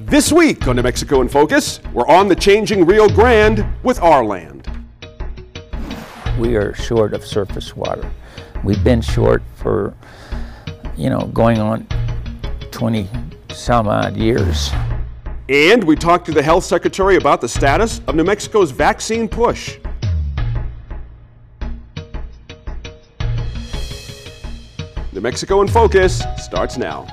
This week on New Mexico in Focus, we're on the changing Rio Grande with our land. We are short of surface water. We've been short for, you know, going on 20 some odd years. And we talked to the health secretary about the status of New Mexico's vaccine push. New Mexico in Focus starts now.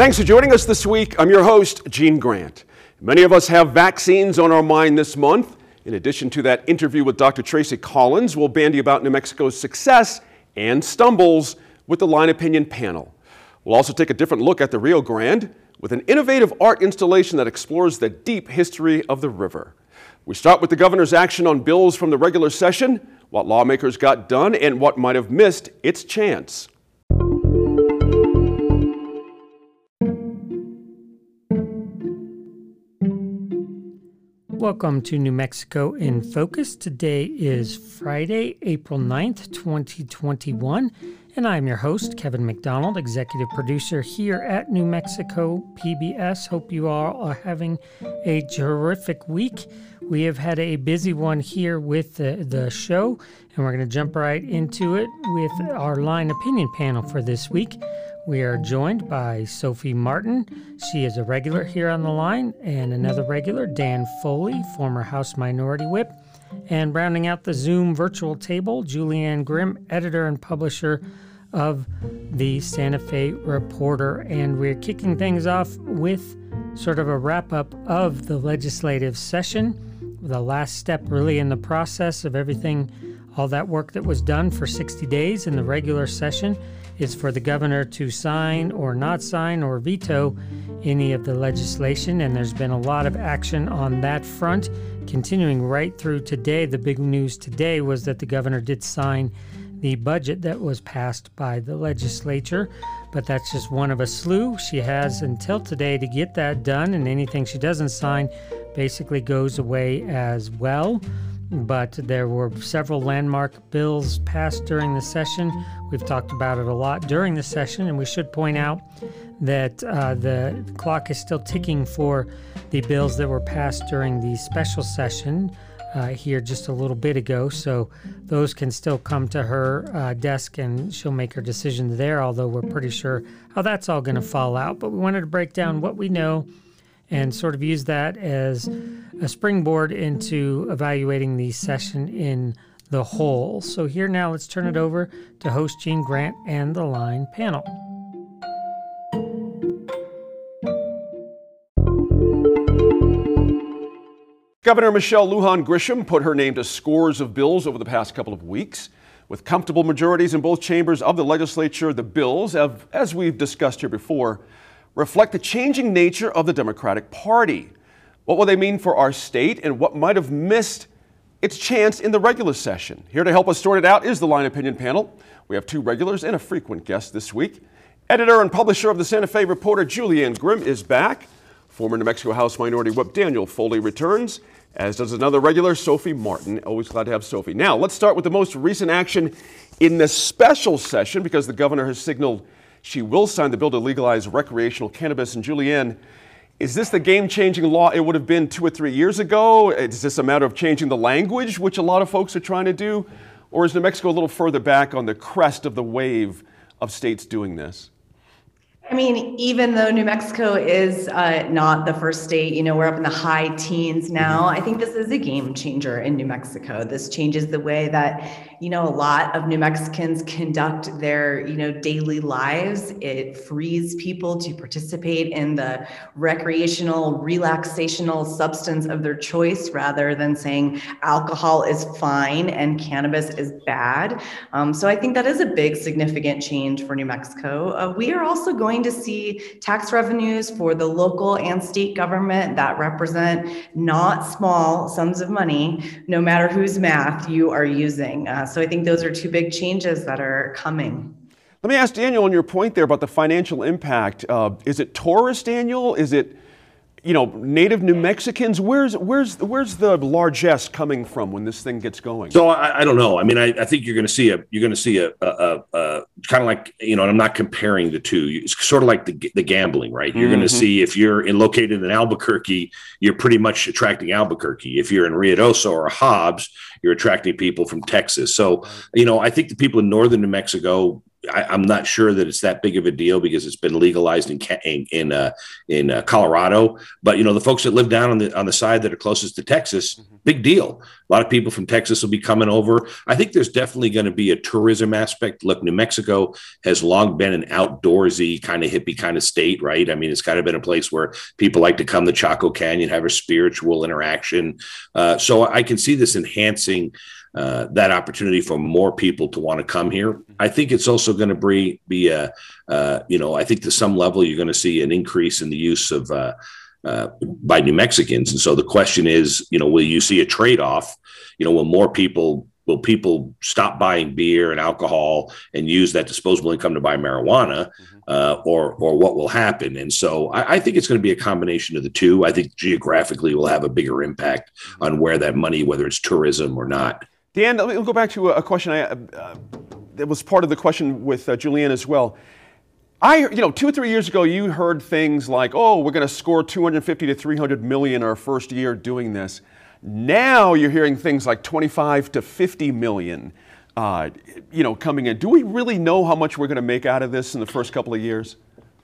Thanks for joining us this week. I'm your host, Gene Grant. Many of us have vaccines on our mind this month. In addition to that interview with Dr. Tracie Collins, we'll bandy about New Mexico's success and stumbles with the Line Opinion panel. We'll also take a different look at the Rio Grande with an innovative art installation that explores the deep history of the river. We start with the governor's action on bills from the regular session, what lawmakers got done, and what might have missed its chance. Welcome to New Mexico in Focus. Today is Friday, April 9th, 2021, and I'm your host, Kevin McDonald, executive producer here at New Mexico PBS. Hope you all are having a terrific week. We have had a busy one here with the, the show, and we're going to jump right into it with our line opinion panel for this week. We are joined by Sophie Martin. She is a regular here on the line, and another regular, Dan Foley, former House Minority Whip. And rounding out the Zoom virtual table, Julie Ann Grimm, editor and publisher of the Santa Fe Reporter. And we're kicking things off with sort of a wrap up of the legislative session, the last step really in the process of everything, all that work that was done for 60 days in the regular session is for the governor to sign or not sign or veto any of the legislation. And there's been a lot of action on that front. Continuing right through today, the big news today was that the governor did sign the budget that was passed by the legislature. But that's just one of a slew. She has until today to get that done, and anything she doesn't sign basically goes away as well but there were several landmark bills passed during the session. We've talked about it a lot during the session, and we should point out that uh, the clock is still ticking for the bills that were passed during the special session uh, here just a little bit ago. So those can still come to her uh, desk and she'll make her decision there, although we're pretty sure how that's all going to fall out. But we wanted to break down what we know and sort of use that as a springboard into evaluating the session in the whole. So, here now, let's turn it over to host Gene Grant and the line panel. Governor Michelle Lujan Grisham put her name to scores of bills over the past couple of weeks. With comfortable majorities in both chambers of the legislature, the bills, have, as we've discussed here before, reflect the changing nature of the Democratic Party. What will they mean for our state and what might have missed its chance in the regular session? Here to help us sort it out is the Line Opinion panel. We have two regulars and a frequent guest this week. Editor and publisher of the Santa Fe Reporter, Julie Ann Grimm, is back. Former New Mexico House Minority Whip Daniel Foley returns, as does another regular, Sophie Martin. Always glad to have Sophie. Now, let's start with the most recent action in this special session because the governor has signaled she will sign the bill to legalize recreational cannabis. And Julie Ann, is this the game changing law it would have been two or three years ago? Is this a matter of changing the language, which a lot of folks are trying to do? Or is New Mexico a little further back on the crest of the wave of states doing this? I mean, even though New Mexico is uh, not the first state, you know, we're up in the high teens now. I think this is a game changer in New Mexico. This changes the way that, you know, a lot of New Mexicans conduct their, you know, daily lives. It frees people to participate in the recreational, relaxational substance of their choice rather than saying alcohol is fine and cannabis is bad. Um, so I think that is a big, significant change for New Mexico. Uh, we are also going going to see tax revenues for the local and state government that represent not small sums of money, no matter whose math you are using. Uh, so I think those are two big changes that are coming. Let me ask Daniel on your point there about the financial impact. Uh, is it tourist, Daniel? Is it you know, native New Mexicans. Where's where's where's the largesse coming from when this thing gets going? So I, I don't know. I mean, I, I think you're going to see a you're going to see a, a, a, a kind of like you know. I'm not comparing the two. It's sort of like the the gambling, right? You're mm-hmm. going to see if you're in, located in Albuquerque, you're pretty much attracting Albuquerque. If you're in Ruidoso or Hobbs, you're attracting people from Texas. So you know, I think the people in northern New Mexico I, am not sure that it's that big of a deal because it's been legalized in in in, uh, in uh, Colorado. But you know, the folks that live down on the on the side that are closest to Texas, mm-hmm. big deal. A lot of people from Texas will be coming over. I think there's definitely going to be a tourism aspect. Look, New Mexico has long been an outdoorsy kind of hippie kind of state, right? I mean, it's kind of been a place where people like to come to Chaco Canyon, have a spiritual interaction. Uh, so I can see this enhancing uh, that opportunity for more people to want to come here. I think it's also going to be, be a, uh, you know, I think to some level you're going to see an increase in the use of uh, uh, by New Mexicans. And so the question is, you know, will you see a trade off? You know, will more people will people stop buying beer and alcohol and use that disposable income to buy marijuana, mm-hmm. uh, or or what will happen? And so I, I think it's going to be a combination of the two. I think geographically will have a bigger impact mm-hmm. on where that money, whether it's tourism or not, Dan, let me go back to a question I, uh, that was part of the question with uh, Julie Ann as well. I, you know, two or three years ago, you heard things like, "Oh, we're going to score 250 to 300 million our first year doing this." Now you're hearing things like 25 to 50 million, uh, you know, coming in. Do we really know how much we're going to make out of this in the first couple of years?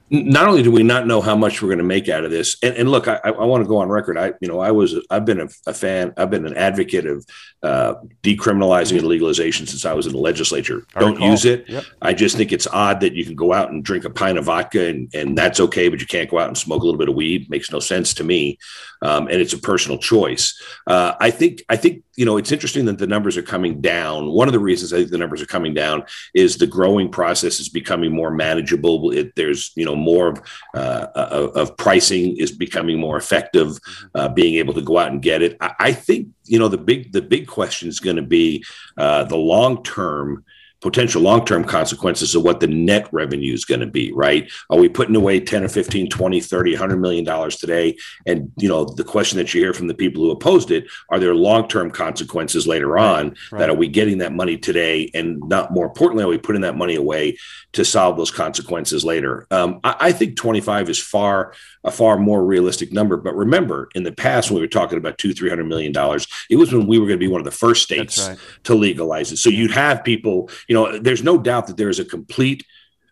Not only do we not know how much we're going to make out of this, and, and look, I, I want to go on record. I, you know, I was, I've been a, a fan, I've been an advocate of uh, decriminalizing and legalization since I was in the legislature. I Don't recall. use it. Yep. I just think it's odd that you can go out and drink a pint of vodka and, and that's okay, but you can't go out and smoke a little bit of weed. Makes no sense to me, um, and it's a personal choice. Uh, I think, I think you know, it's interesting that the numbers are coming down. One of the reasons I think the numbers are coming down is the growing process is becoming more manageable. It, there's, you know, more of, uh, of pricing is becoming more effective, mm-hmm. uh, being able to go out and get it. I, I, think, you know, the big the big question is going to be uh, the long term potential long-term consequences of what the net revenue is going to be right? Are we putting away 10 or 15 20 30 100 million dollars today? And you know the question that you hear from the people who opposed it are there long-term consequences later on right. that are we getting that money today? And not more importantly are we putting that money away to solve those consequences later? Um, I, I think 25 is far a far more realistic number. But remember, in the past, when we were talking about two, three hundred million dollars, it was when we were going to be one of the first states right. to legalize it. So you'd have people, you know, there's no doubt that there is a complete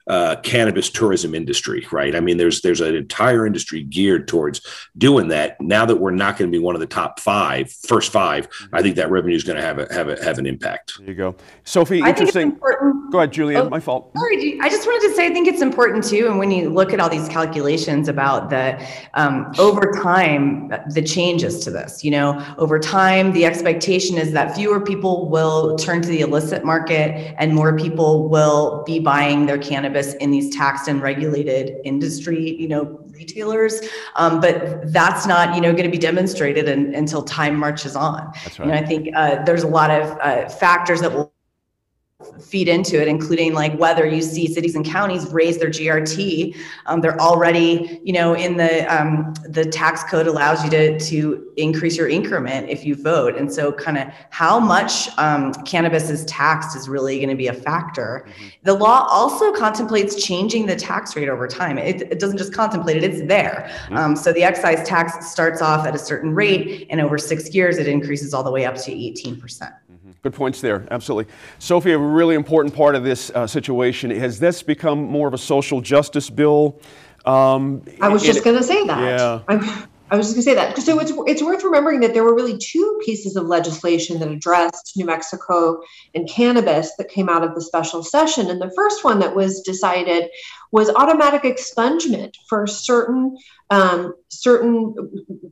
uh, cannabis tourism industry, right? I mean, there's there's an entire industry geared towards doing that. Now that we're not going to be one of the top five, first five, I think that revenue is going to have a, have a, have an impact. There you go, Sophie. I interesting. Go ahead, Julian. Oh, my fault. Sorry, I just wanted to say I think it's important too. And when you look at all these calculations about the um, over time, the changes to this, you know, over time, the expectation is that fewer people will turn to the illicit market and more people will be buying their cannabis cannabis in these taxed and regulated industry, you know, retailers. Um, but that's not, you know, going to be demonstrated in, until time marches on. That's right. You know, I think uh, there's a lot of uh, factors that will feed into it, including like whether you see cities and counties raise their GRT. Um, they're already, you know, in the um, the tax code allows you to to increase your increment if you vote, and so kind of how much um, cannabis is taxed is really going to be a factor. Mm-hmm. The law also contemplates changing the tax rate over time. It, it doesn't just contemplate it; it's there. Mm-hmm. Um, so the excise tax starts off at a certain rate, and over six years it increases all the way up to eighteen percent. Good points there, absolutely. Sophie, a really important part of this uh, situation has this become more of a social justice bill? Um, I was just going to say that. Yeah. I'm, I was just going to say that. So it's, it's worth remembering that there were really two pieces of legislation that addressed New Mexico and cannabis that came out of the special session. And the first one that was decided was automatic expungement for certain um, certain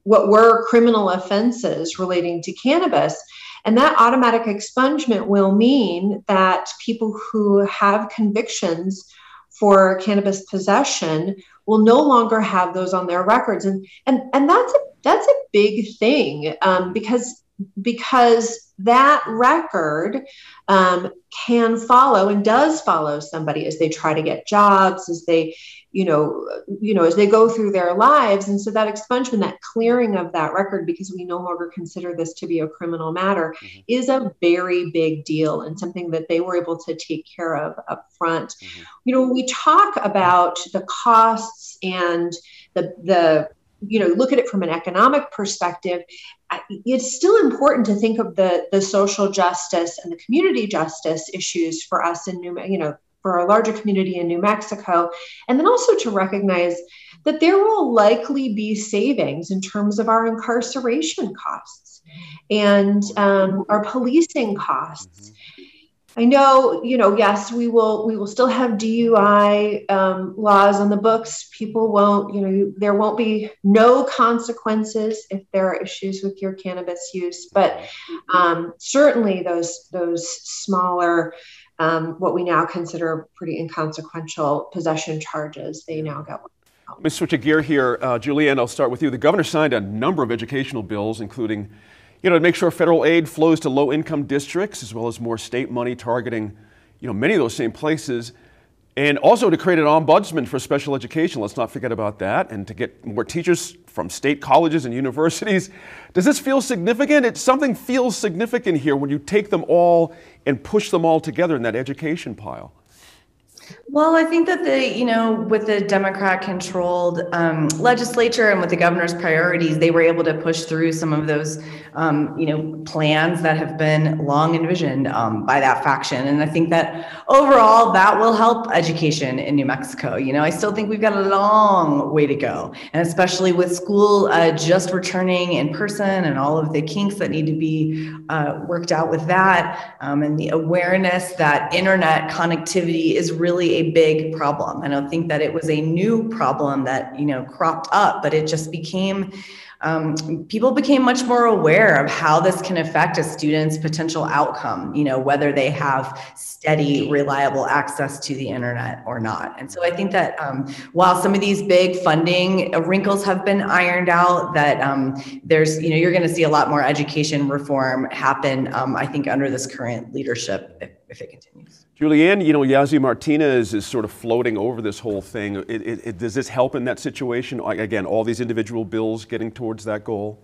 what were criminal offenses relating to cannabis. And that automatic expungement will mean that people who have convictions for cannabis possession will no longer have those on their records. And and and that's a that's a big thing um, because because that record um, can follow and does follow somebody as they try to get jobs, as they you know, you know, as they go through their lives. And so that expungement, that clearing of that record, because we no longer consider this to be a criminal matter, mm-hmm. is a very big deal and something that they were able to take care of up front. Mm-hmm. You know, when we talk about the costs and the the you know look at it from an economic perspective it's still important to think of the the social justice and the community justice issues for us in new you know for a larger community in New Mexico. And then also to recognize that there will likely be savings in terms of our incarceration costs and um, our policing costs. I know, you know, yes, we will we will still have DUI um, laws on the books. People won't, you know, there won't be no consequences if there are issues with your cannabis use. But um, certainly, those those smaller um, what we now consider pretty inconsequential possession charges. They now get. Let me switch a gear here. Uh, Julie Ann, I'll start with you. The governor signed a number of educational bills, including, you know, to make sure federal aid flows to low-income districts, as well as more state money targeting, you know, many of those same places. And also to create an ombudsman for special education. Let's not forget about that. And to get more teachers from state colleges and universities. Does this feel significant? It, something feels significant here when you take them all and push them all together in that education pile. Well, I think that the, you know, with the Democrat controlled um, legislature and with the governor's priorities, they were able to push through some of those, um, you know, plans that have been long envisioned um, by that faction. And I think that overall that will help education in New Mexico. You know, I still think we've got a long way to go. And especially with school uh, just returning in person and all of the kinks that need to be uh, worked out with that um, and the awareness that internet connectivity is really a big problem. I don't think that it was a new problem that you know cropped up, but it just became um, people became much more aware of how this can affect a student's potential outcome, you know, whether they have steady, reliable access to the internet or not. And so I think that um, while some of these big funding wrinkles have been ironed out, that um, there's, you know, you're going to see a lot more education reform happen, um, I think, under this current leadership if, it continues. Julie Ann, you know, Yazzie Martinez is sort of floating over this whole thing. It, it, it, does this help in that situation? Again, all these individual bills getting towards that goal?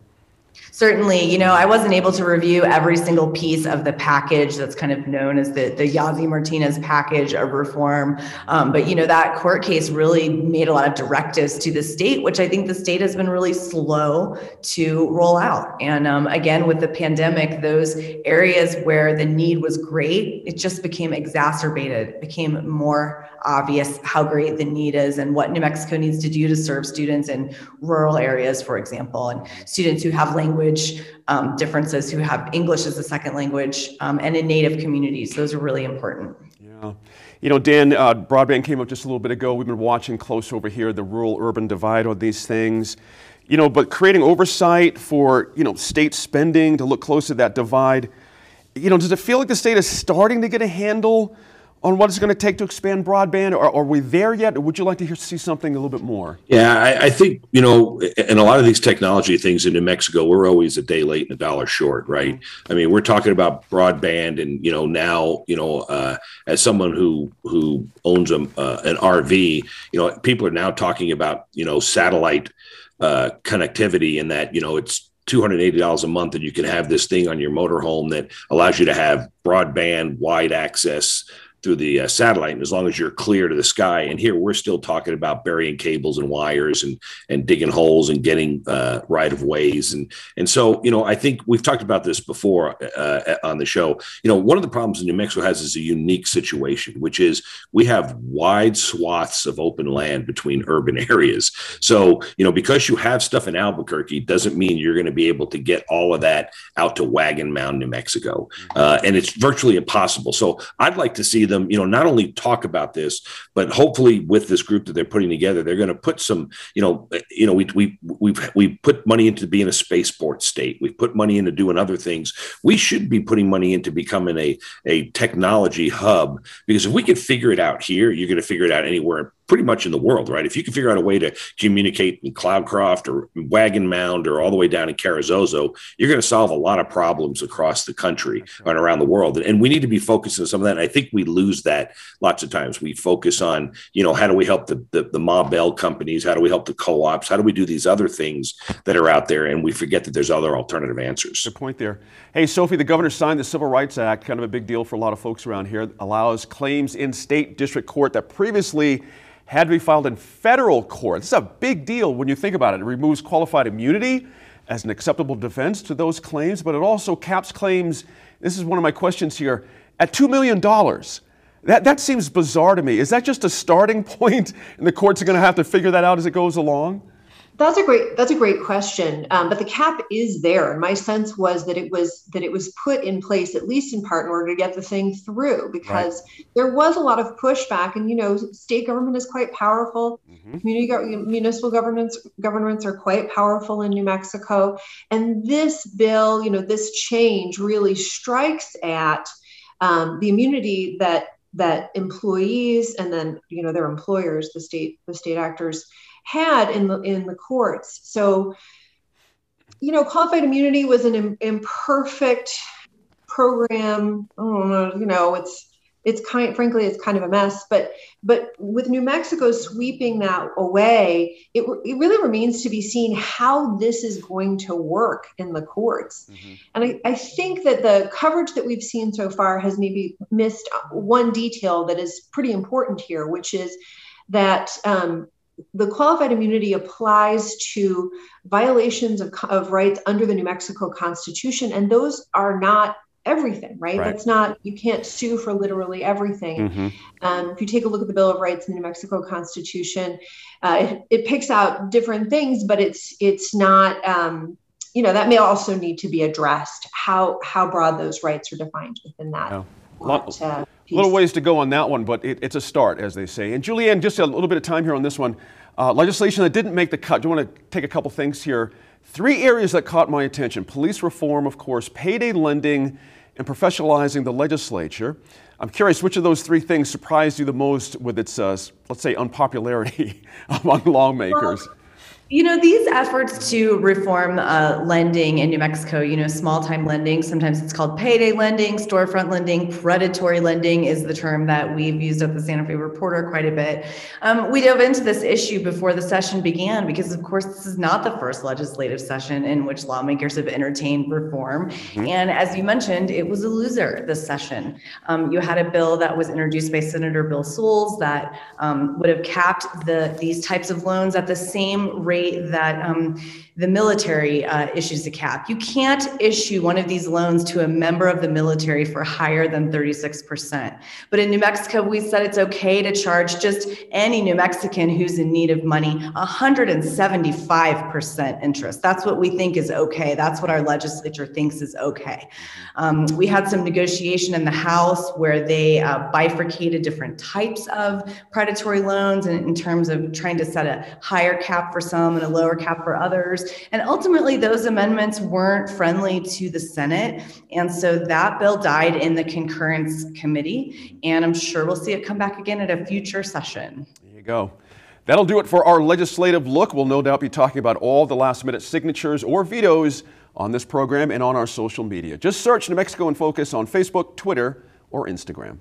Certainly, you know, I wasn't able to review every single piece of the package that's kind of known as the, the Yazzie Martinez package of reform. Um, but, you know, that court case really made a lot of directives to the state, which I think the state has been really slow to roll out. And um, again, with the pandemic, those areas where the need was great, it just became exacerbated, it became more obvious how great the need is and what New Mexico needs to do to serve students in rural areas, for example, and students who have language um, differences, who have English as a second language, um, and in Native communities. Those are really important. Yeah. You know, Dan, uh, broadband came up just a little bit ago. We've been watching close over here the rural urban divide on these things. You know, but creating oversight for, you know, state spending to look close at that divide. You know, does it feel like the state is starting to get a handle on what it's going to take to expand broadband? Or are we there yet? Or would you like to hear, see something a little bit more? Yeah, I, I, think, you know, in a lot of these technology things in New Mexico, we're always a day late and a dollar short, right? Mm-hmm. I mean, we're talking about broadband and, you know, now, you know, uh, as someone who, who owns a, uh, an RV, you know, people are now talking about, you know, satellite uh, connectivity and that, you know, it's $280 a month and you can have this thing on your motorhome that allows you to have broadband wide access through the uh, satellite and as long as you're clear to the sky and here we're still talking about burying cables and wires and and digging holes and getting uh, right of ways and and so you know i think we've talked about this before uh, on the show. You know one of the problems in new mexico has is a unique situation which is we have wide swaths of open land between urban areas. So you know because you have stuff in albuquerque doesn't mean you're going to be able to get all of that out to wagon mound new mexico. Uh, and it's virtually impossible. So i'd like to see them, you know, not only talk about this, but hopefully with this group that they're putting together, they're going to put some, you know, eh, you know, we we we've we put money into being a spaceport state. We've put money into doing other things. We should be putting money into becoming a a technology hub because if we can figure it out here, you're going to figure it out anywhere pretty much in the world, right? If you can figure out a way to communicate in Cloudcroft or Wagon Mound or all the way down in Carrizozo, you're going to solve a lot of problems across the country and around the world. And we need to be focused on some of that. And I think we lose that lots of times. We focus on, you know, how do we help the, the, the Ma Bell companies? How do we help the co-ops? How do we do these other things that are out there? And we forget that there's other alternative answers. Good point there. Hey, Sophie, the governor signed the Civil Rights Act, kind of a big deal for a lot of folks around here, allows claims in state district court that previously had to be filed in federal court. This is a big deal when you think about it. It removes qualified immunity as an acceptable defense to those claims, but it also caps claims. This is one of my questions here at $2 million. That, that seems bizarre to me. Is that just a starting point and the courts are going to have to figure that out as it goes along? That's a great that's a great question. Um, but the cap is there, and my sense was that it was that it was put in place at least in part in order to get the thing through because right. there was a lot of pushback. And you know, state government is quite powerful. Mm-hmm. Community municipal governments governments are quite powerful in New Mexico, and this bill, you know, this change really strikes at um, the immunity that that employees and then you know their employers, the state the state actors had in the in the courts. So, you know, qualified immunity was an imperfect program. Oh, you know, it's it's kind frankly it's kind of a mess but but with new mexico sweeping that away it, it really remains to be seen how this is going to work in the courts mm-hmm. and I, I think that the coverage that we've seen so far has maybe missed one detail that is pretty important here which is that um, the qualified immunity applies to violations of, of rights under the New Mexico Constitution, and those are not everything, right? right? That's not, you can't sue for literally everything. Mm-hmm. Um, if you take a look at the Bill of Rights in the New Mexico Constitution, uh, it, it, picks out different things, but it's it's not. Um, you know that may also need to be addressed. How how broad those rights are defined within that. Lot, uh, little ways to go on that one, but it, it's a start, as they say. And Julie Ann, just a little bit of time here on this one. Uh, legislation that didn't make the cut. Do you want to take a couple things here? Three areas that caught my attention police reform, of course, payday lending, and professionalizing the legislature. I'm curious which of those three things surprised you the most with its, uh, let's say, unpopularity among lawmakers. Well, you know, these efforts to reform uh, lending in New Mexico, you know, small time lending, sometimes it's called payday lending, storefront lending, predatory lending is the term that we've used at the Santa Fe Reporter quite a bit. Um, we dove into this issue before the session began because, of course, this is not the first legislative session in which lawmakers have entertained reform. Mm-hmm. And as you mentioned, it was a loser this session. Um, you had a bill that was introduced by Senator Bill Soules that um, would have capped the these types of loans at the same rate rate that um, the military uh, issues a cap. You can't issue one of these loans to a member of the military for higher than 36%. But in New Mexico, we said it's okay to charge just any New Mexican who's in need of money 175% interest. That's what we think is okay. That's what our legislature thinks is okay. Um, we had some negotiation in the House where they uh, bifurcated different types of predatory loans in, in terms of trying to set a higher cap for some and a lower cap for others. And ultimately, those amendments weren't friendly to the Senate. And so that bill died in the concurrence committee. And I'm sure we'll see it come back again at a future session. There you go. That'll do it for our legislative look. We'll no doubt be talking about all the last minute signatures or vetoes on this program and on our social media. Just search New Mexico in Focus on Facebook, Twitter, or Instagram.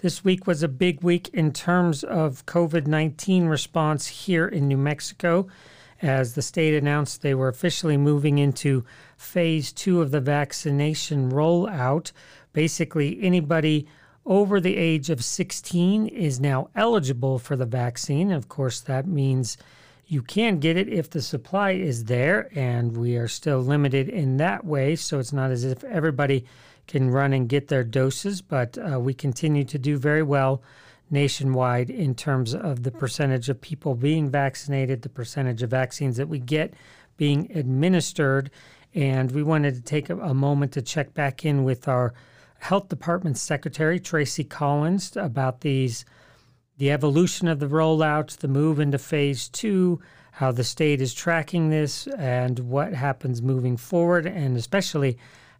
This week was a big week in terms of COVID 19 response here in New Mexico as the state announced they were officially moving into phase two of the vaccination rollout. Basically, anybody over the age of 16 is now eligible for the vaccine. Of course, that means you can get it if the supply is there, and we are still limited in that way. So it's not as if everybody can run and get their doses, but uh, we continue to do very well nationwide in terms of the percentage of people being vaccinated, the percentage of vaccines that we get being administered. And we wanted to take a, a moment to check back in with our health department secretary, Tracie Collins, about these the evolution of the rollout, the move into phase two, how the state is tracking this, and what happens moving forward, and especially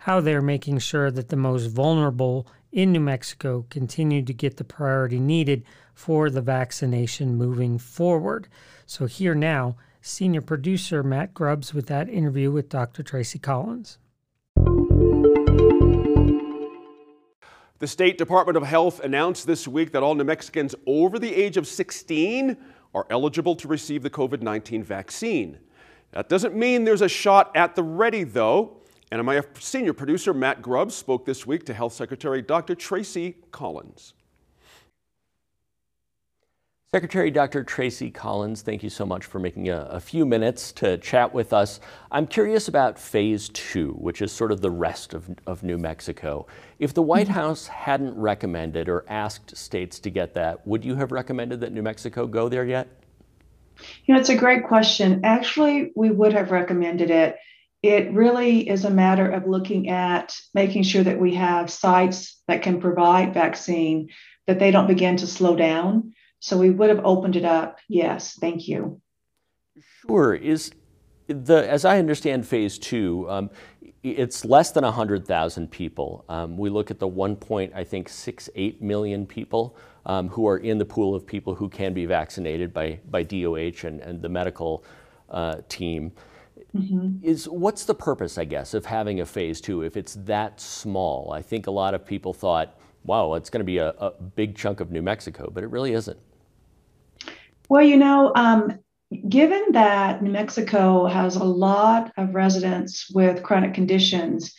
how they're making sure that the most vulnerable in New Mexico continue to get the priority needed for the vaccination moving forward. So, here now, senior producer Matt Grubbs with that interview with Dr. Tracie Collins. The State Department of Health announced this week that all New Mexicans over the age of 16 are eligible to receive the COVID 19 vaccine. That doesn't mean there's a shot at the ready, though. And my senior producer, Matt Grubbs, spoke this week to Health Secretary Dr. Tracie Collins. Secretary Dr. Tracie Collins, thank you so much for making a, a, few minutes to chat with us. I'm curious about phase two, which is sort of the rest of, of New Mexico. If the White mm-hmm. House hadn't recommended or asked states to get that, would you have recommended that New Mexico go there yet? You know, it's a great question. Actually, we would have recommended it. It really is a matter of looking at making sure that we have sites that can provide vaccine, that they don't begin to slow down so we would have opened it up. Yes, thank you. Sure. Is the as I understand phase two, um, it's less than 100,000 people. Um, we look at the 1. Point, I think six eight million people um, who are in the pool of people who can be vaccinated by by DOH and, and the medical uh, team. Mm-hmm. Is what's the purpose, I guess, of having a phase two if it's that small? I think a lot of people thought, wow, it's going to be a, a big chunk of New Mexico, but it really isn't. Well, you know, um, given that New Mexico has a lot of residents with chronic conditions,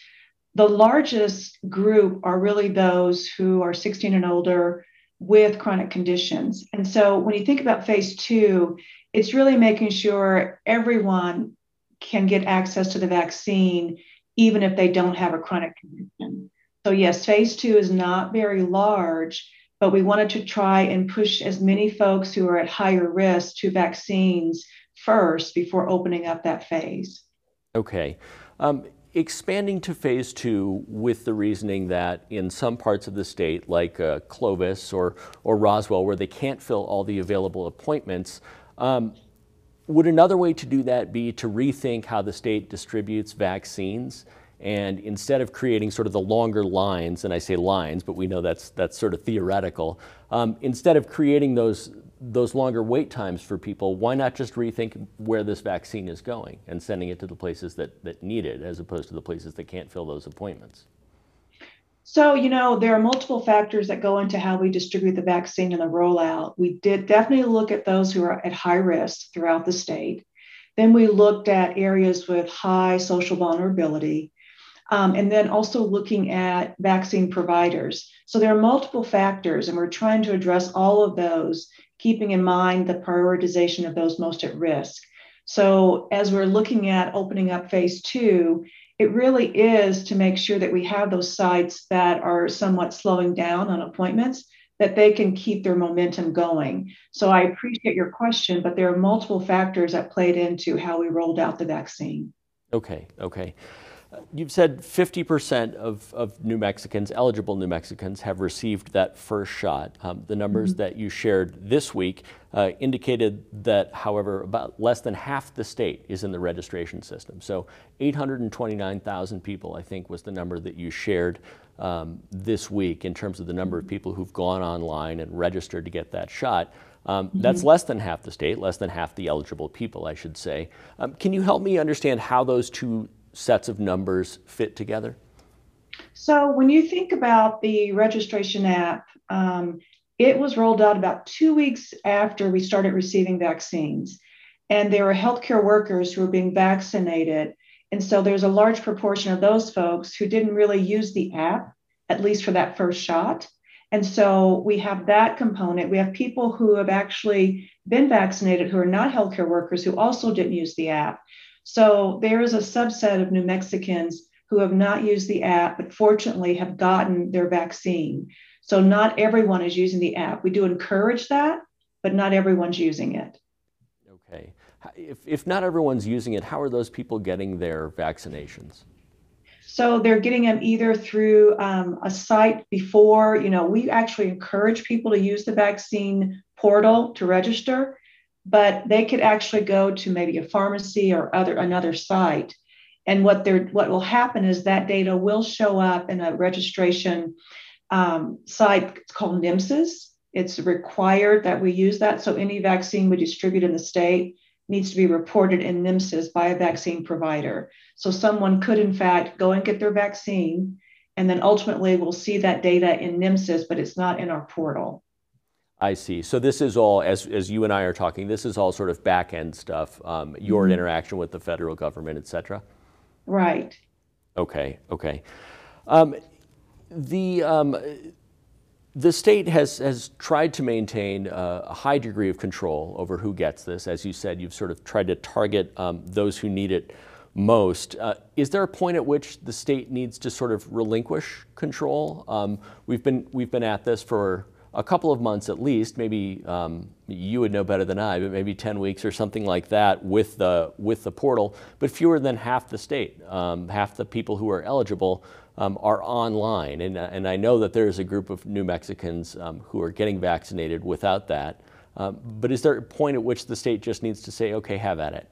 the largest group are really those who are 16 and older with chronic conditions. And so when you think about phase two, it's really making sure everyone can get access to the vaccine, even if they don't have a chronic condition. So, yes, phase two is not very large, but we wanted to try and push as many folks who are at higher risk to vaccines first before opening up that phase. Okay. Um, expanding to phase two with the reasoning that in some parts of the state, like uh, Clovis or, or Roswell, where they can't fill all the available appointments, um, would another way to do that be to rethink how the state distributes vaccines and instead of creating sort of the longer lines, and I say lines, but we know that's, that's sort of theoretical, um, instead of creating those, those longer wait times for people, why not just rethink where this vaccine is going and sending it to the places that, that need it as opposed to the places that can't fill those appointments? So, you know, there are multiple factors that go into how we distribute the vaccine and the rollout. We did definitely look at those who are at high risk throughout the state. Then we looked at areas with high social vulnerability. Um, and then also looking at vaccine providers. So there are multiple factors, and we're trying to address all of those, keeping in mind the prioritization of those most at risk. So as we're looking at opening up phase two, it really is to make sure that we have those sites that are somewhat slowing down on appointments that they can keep their momentum going. So I appreciate your question, but there are multiple factors that played into how we rolled out the vaccine. Okay, okay. You've said 50% of, of New Mexicans, eligible New Mexicans, have received that first shot. Um, the numbers mm-hmm. that you shared this week uh, indicated that, however, about less than half the state is in the registration system. So 829,000 people, I think, was the number that you shared um, this week in terms of the number of mm-hmm. people who've gone online and registered to get that shot. Um, mm-hmm. That's less than half the state, less than half the eligible people, I should say. Um, can you help me understand how those two sets of numbers fit together? So, when you think about the registration app, um, it was rolled out about two weeks after we started receiving vaccines. And there were healthcare workers who were being vaccinated. And so there's a large proportion of those folks who didn't really use the app, at least for that first shot. And so we have that component. We have people who have actually been vaccinated who are not healthcare workers who also didn't use the app. So there is a subset of New Mexicans who have not used the app, but fortunately have gotten their vaccine. So not everyone is using the app. We do encourage that, but not everyone's using it. Okay. If, if not everyone's using it, how are those people getting their vaccinations? So they're getting them either through um, a site before, you know, we actually encourage people to use the vaccine portal to register but they could actually go to maybe a pharmacy or other another site and what they're what will happen is that data will show up in a registration um, site called NMSIS. It's required that we use that. So any vaccine we distribute in the state needs to be reported in NMSIS by a vaccine provider. So someone could, in fact, go and get their vaccine, and then ultimately we'll see that data in NMSIS, but it's not in our portal. I see. So this is all, as, as you and I are talking, this is all sort of back end stuff, um, your mm-hmm. interaction with the federal government, et cetera? Right. Okay, okay. Um, the, um, the state has, has tried to maintain uh, a high degree of control over who gets this. As you said, you've sort of tried to target um, those who need it most. Uh, is there a point at which the state needs to sort of relinquish control? Um, we've, been, we've been at this for a couple of months at least, maybe um, you would know better than I, but maybe 10 weeks or something like that with the, with the portal, but fewer than half the state, um, half the people who are eligible um, are online. And, and I know that there's a group of New Mexicans um, who are getting vaccinated without that. Um, but is there a point at which the state just needs to say, okay, have at it?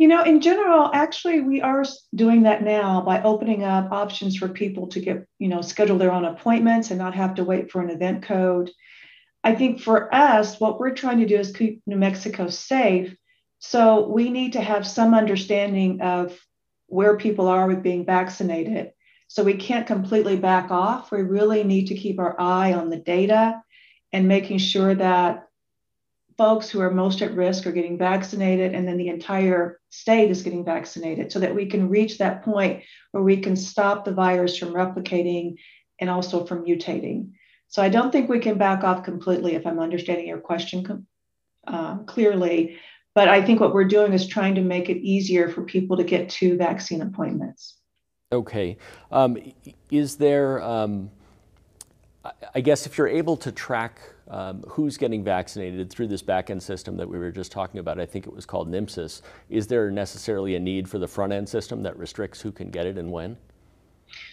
You know, in general, actually, we are doing that now by opening up options for people to get, you know, schedule their own appointments and not have to wait for an event code. I think for us, what we're trying to do is keep New Mexico safe. So we need to have some understanding of where people are with being vaccinated. So we can't completely back off. We really need to keep our eye on the data and making sure that folks who are most at risk are getting vaccinated and then the entire state is getting vaccinated so that we can reach that point where we can stop the virus from replicating and also from mutating. So I don't think we can back off completely if I'm understanding your question uh, clearly. But I think what we're doing is trying to make it easier for people to get to vaccine appointments. Okay. Um, is there, um, I guess, if you're able to track um, who's getting vaccinated through this back end system that we were just talking about, I think it was called NMSIS, is there necessarily a need for the front end system that restricts who can get it and when?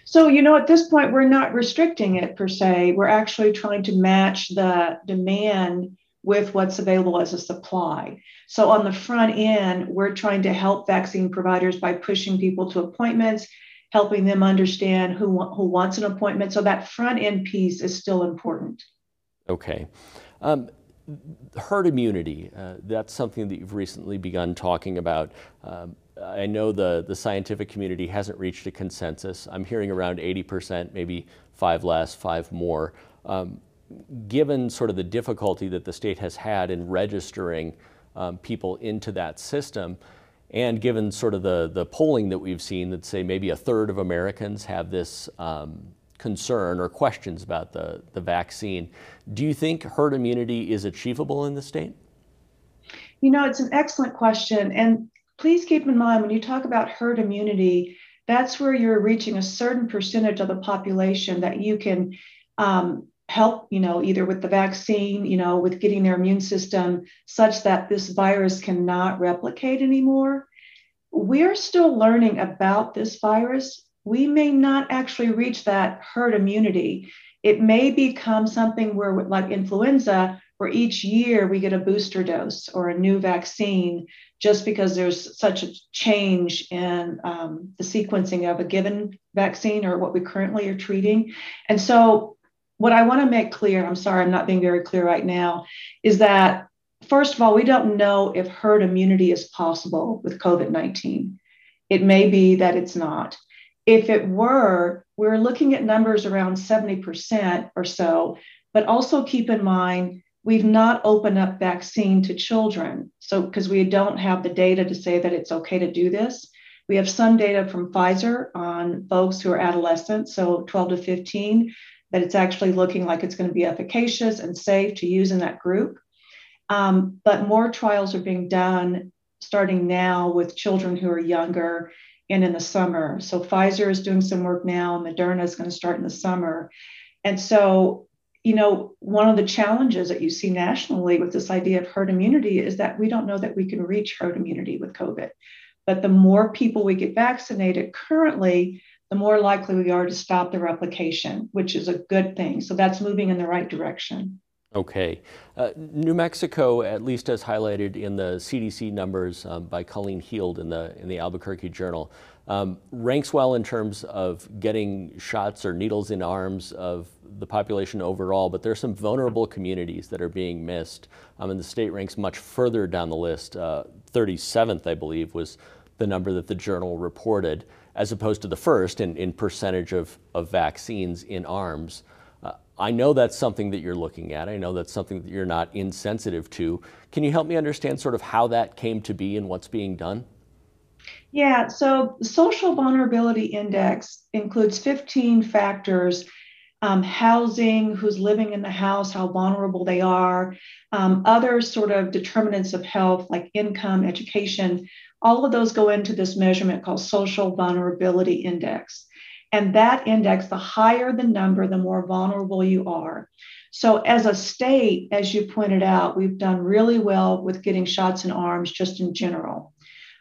So, you know, at this point, we're not restricting it per se. We're actually trying to match the demand with what's available as a supply. So on the front end, we're trying to help vaccine providers by pushing people to appointments, helping them understand who, who wants an appointment. So that front end piece is still important. Okay. Um, herd immunity, uh, that's something that you've recently begun talking about. Um, I know the, the scientific community hasn't reached a consensus. I'm hearing around 80%, maybe five less, five more. Um, given sort of the difficulty that the state has had in registering um, people into that system, and given sort of the, the polling that we've seen that say maybe a third of Americans have this um, concern or questions about the, the vaccine, do you think herd immunity is achievable in the state? You know, it's an excellent question. And please keep in mind when you talk about herd immunity, that's where you're reaching a certain percentage of the population that you can um, help, you know, either with the vaccine, you know, with getting their immune system such that this virus cannot replicate anymore. We're still learning about this virus. We may not actually reach that herd immunity. It may become something where, like influenza, where each year we get a booster dose or a new vaccine just because there's such a change in um, the sequencing of a given vaccine or what we currently are treating. And so what I want to make clear, I'm sorry, I'm not being very clear right now, is that first of all, we don't know if herd immunity is possible with COVID 19. It may be that it's not. If it were, we're looking at numbers around 70% or so, but also keep in mind we've not opened up vaccine to children. So, because we don't have the data to say that it's okay to do this. We have some data from Pfizer on folks who are adolescents, so 12 to 15, that it's actually looking like it's going to be efficacious and safe to use in that group. Um, but more trials are being done starting now with children who are younger and in the summer. So Pfizer is doing some work now, Moderna is going to start in the summer. And so, you know, one of the challenges that you see nationally with this idea of herd immunity is that we don't know that we can reach herd immunity with COVID. But the more people we get vaccinated currently, the more likely we are to stop the replication, which is a good thing. So that's moving in the right direction. Okay. Uh, New Mexico, at least as highlighted in the CDC numbers um, by Colleen Heild in the, in the Albuquerque Journal, um, ranks well in terms of getting shots or needles in arms of the population overall, but there are some vulnerable communities that are being missed. Um, and the state ranks much further down the list. Uh, 37th, I believe, was the number that the journal reported, as opposed to the first in, in percentage of, of vaccines in arms. I know that's something that you're looking at. I know that's something that you're not insensitive to. Can you help me understand sort of how that came to be and what's being done? Yeah, so social vulnerability index includes 15 factors um, housing, who's living in the house, how vulnerable they are, um, other sort of determinants of health like income, education. All of those go into this measurement called social vulnerability index. And that index, the higher the number, the more vulnerable you are. So, as a state, as you pointed out, we've done really well with getting shots in arms just in general.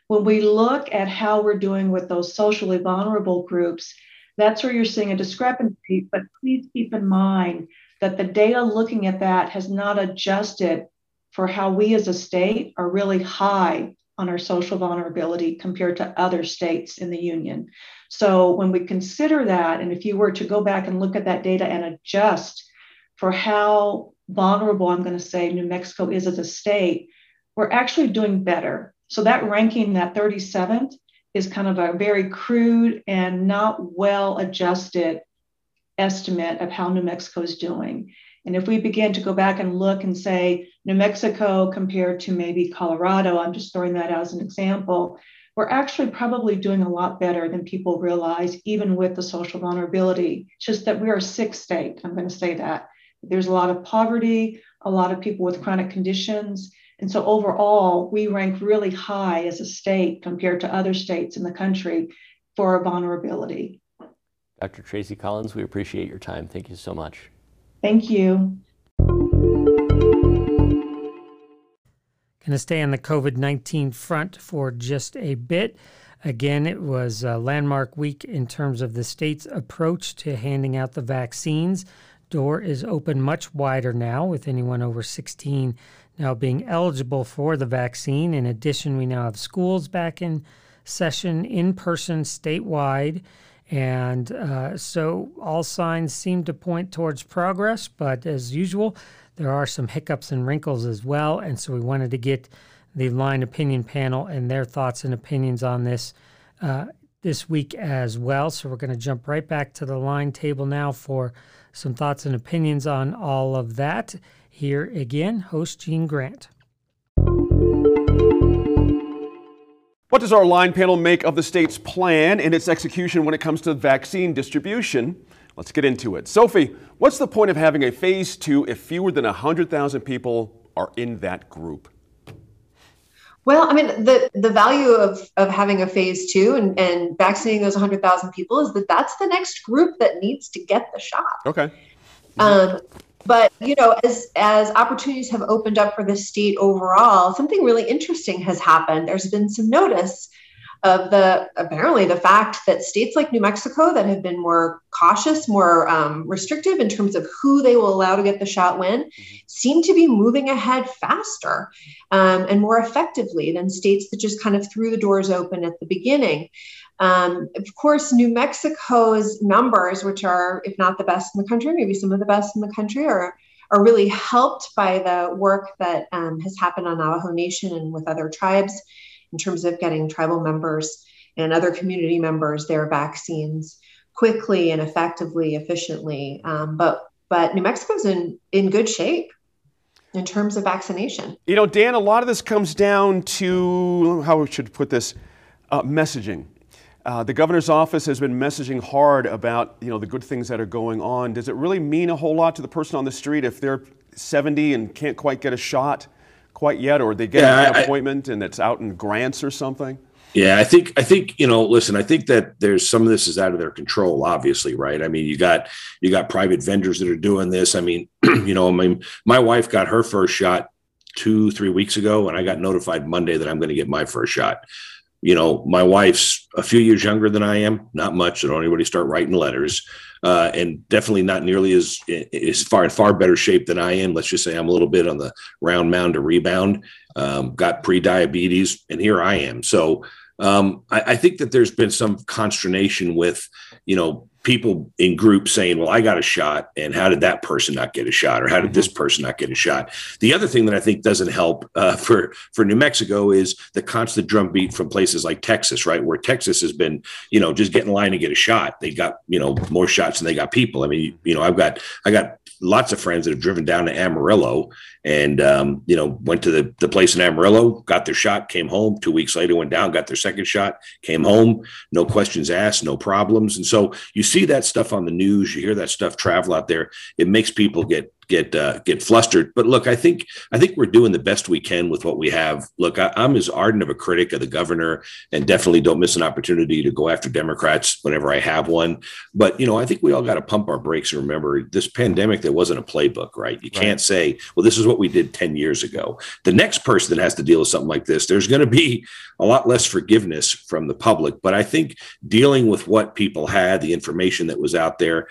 When we look at how we're doing with those socially vulnerable groups, that's where you're seeing a discrepancy. But please keep in mind that the data looking at that has not adjusted for how we as a state are really high on our social vulnerability compared to other states in the union. So when we consider that, and if you were to go back and look at that data and adjust for how vulnerable I'm going to say New Mexico is as a state, we're actually doing better. So that ranking, that 37th, is kind of a very crude and not well adjusted estimate of how New Mexico is doing. And if we begin to go back and look and say New Mexico compared to maybe Colorado, I'm just throwing that out as an example, we're actually probably doing a lot better than people realize, even with the social vulnerability. It's just that we're a sick state. I'm going to say that. There's a lot of poverty, a lot of people with chronic conditions. And so overall, we rank really high as a state compared to other states in the country for our vulnerability. Dr. Tracie Collins, we appreciate your time. Thank you so much. Thank you. Going to stay on the COVID 19 front for just a bit. Again, it was a landmark week in terms of the state's approach to handing out the vaccines. Door is open much wider now, with anyone over 16 now being eligible for the vaccine. In addition, we now have schools back in session in person statewide. And uh, so all signs seem to point towards progress, but as usual, there are some hiccups and wrinkles as well. And so we wanted to get the line opinion panel and their thoughts and opinions on this uh, this week as well. So we're going to jump right back to the line table now for some thoughts and opinions on all of that. Here again, host Gene Grant. What does our line panel make of the state's plan and its execution when it comes to vaccine distribution? Let's get into it. Sophie, what's the point of having a phase two if fewer than 100,000 people are in that group? Well, I mean, the, the value of, of having a phase two and, and vaccinating those 100,000 people is that that's the next group that needs to get the shot. Okay. Um, but you know, as as opportunities have opened up for the state overall, something really interesting has happened. There's been some notice of the apparently the fact that states like New Mexico that have been more cautious, more um, restrictive in terms of who they will allow to get the shot when, mm-hmm. seem to be moving ahead faster um, and more effectively than states that just kind of threw the doors open at the beginning. Um, of course, New Mexico's numbers, which are, if not the best in the country, maybe some of the best in the country, are are really helped by the work that um, has happened on Navajo Nation and with other tribes in terms of getting tribal members and other community members their vaccines quickly and effectively, efficiently. Um, but but New Mexico's in in good shape in terms of vaccination. You know, Dan, a lot of this comes down to how we should put this uh, messaging. Uh, the governor's office has been messaging hard about you know the good things that are going on. Does it really mean a whole lot to the person on the street if they're 70 and can't quite get a shot? Quite yet, or they get yeah, an I, appointment and it's out in Grants or something? Yeah, I think I think you know. Listen, I think that there's some of this is out of their control. Obviously, right? I mean, you got you got private vendors that are doing this. I mean, you know, I mean, my wife got her first shot two three weeks ago, and I got notified Monday that I'm going to get my first shot. you know, my wife's a few years younger than I am, not much. I don't anybody start writing letters, uh, and definitely not nearly as as far in far better shape than I am. Let's just say I'm a little bit on the round mound to rebound. Um, got pre-diabetes, and here I am. So um, I, I, think that there's been some consternation with, you know, people in groups saying, well, I got a shot. And how did that person not get a shot? Or how did this mm-hmm. person not get a shot? The other thing that I think doesn't help uh, for, for New Mexico is the constant drumbeat from places like Texas, right? Where Texas has been, you know, just get in line and get a shot. They got, you know, more shots than they got people. I mean, you know, I've got, I got lots of friends that have driven down to Amarillo and um, you know went to the, the place in Amarillo, got their shot, came home. Two weeks later, went down, got their second shot, came home, no questions asked, no problems. And so you see that stuff on the news, you hear that stuff travel out there. It makes people get get uh, get flustered. But look, I think I think we're doing the best we can with what we have. Look, I, am as ardent of a critic of the governor, and definitely don't miss an opportunity to go after Democrats whenever I have one. But you know, I think we all got to pump our brakes and remember this pandemic. There wasn't a playbook, right? You right. can't say, "Well, this is what we did 10 years ago." The next person that has to deal with something like this, there's going to be a lot less forgiveness from the public. But I think dealing with what people had, the information that was out there,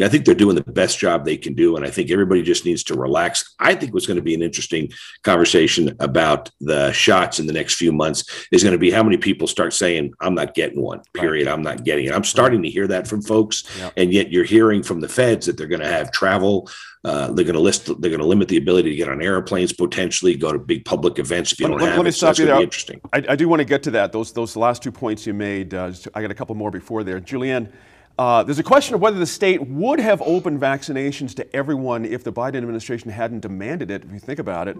yeah, I think they're doing the best job they can do. And I think everybody just needs to relax. I think what's going to be an interesting conversation about the shots in the next few months is going to be how many people start saying, I'm not getting one, period. Right. I'm not getting it. I'm starting to hear that from folks. Yeah. And yet you're hearing from the feds that they're going to have travel. Uh, they're going to list. They're going to limit the ability to get on airplanes potentially, go to big public events if you let, don't let, have let me it. Stop so you there. Interesting. I, I, do want to get to that. Those those last two points you made. Uh, I got a couple more before there. Julie Ann, uh, there's a question of whether the state would have opened vaccinations to everyone if the Biden administration hadn't demanded it, if you think about it.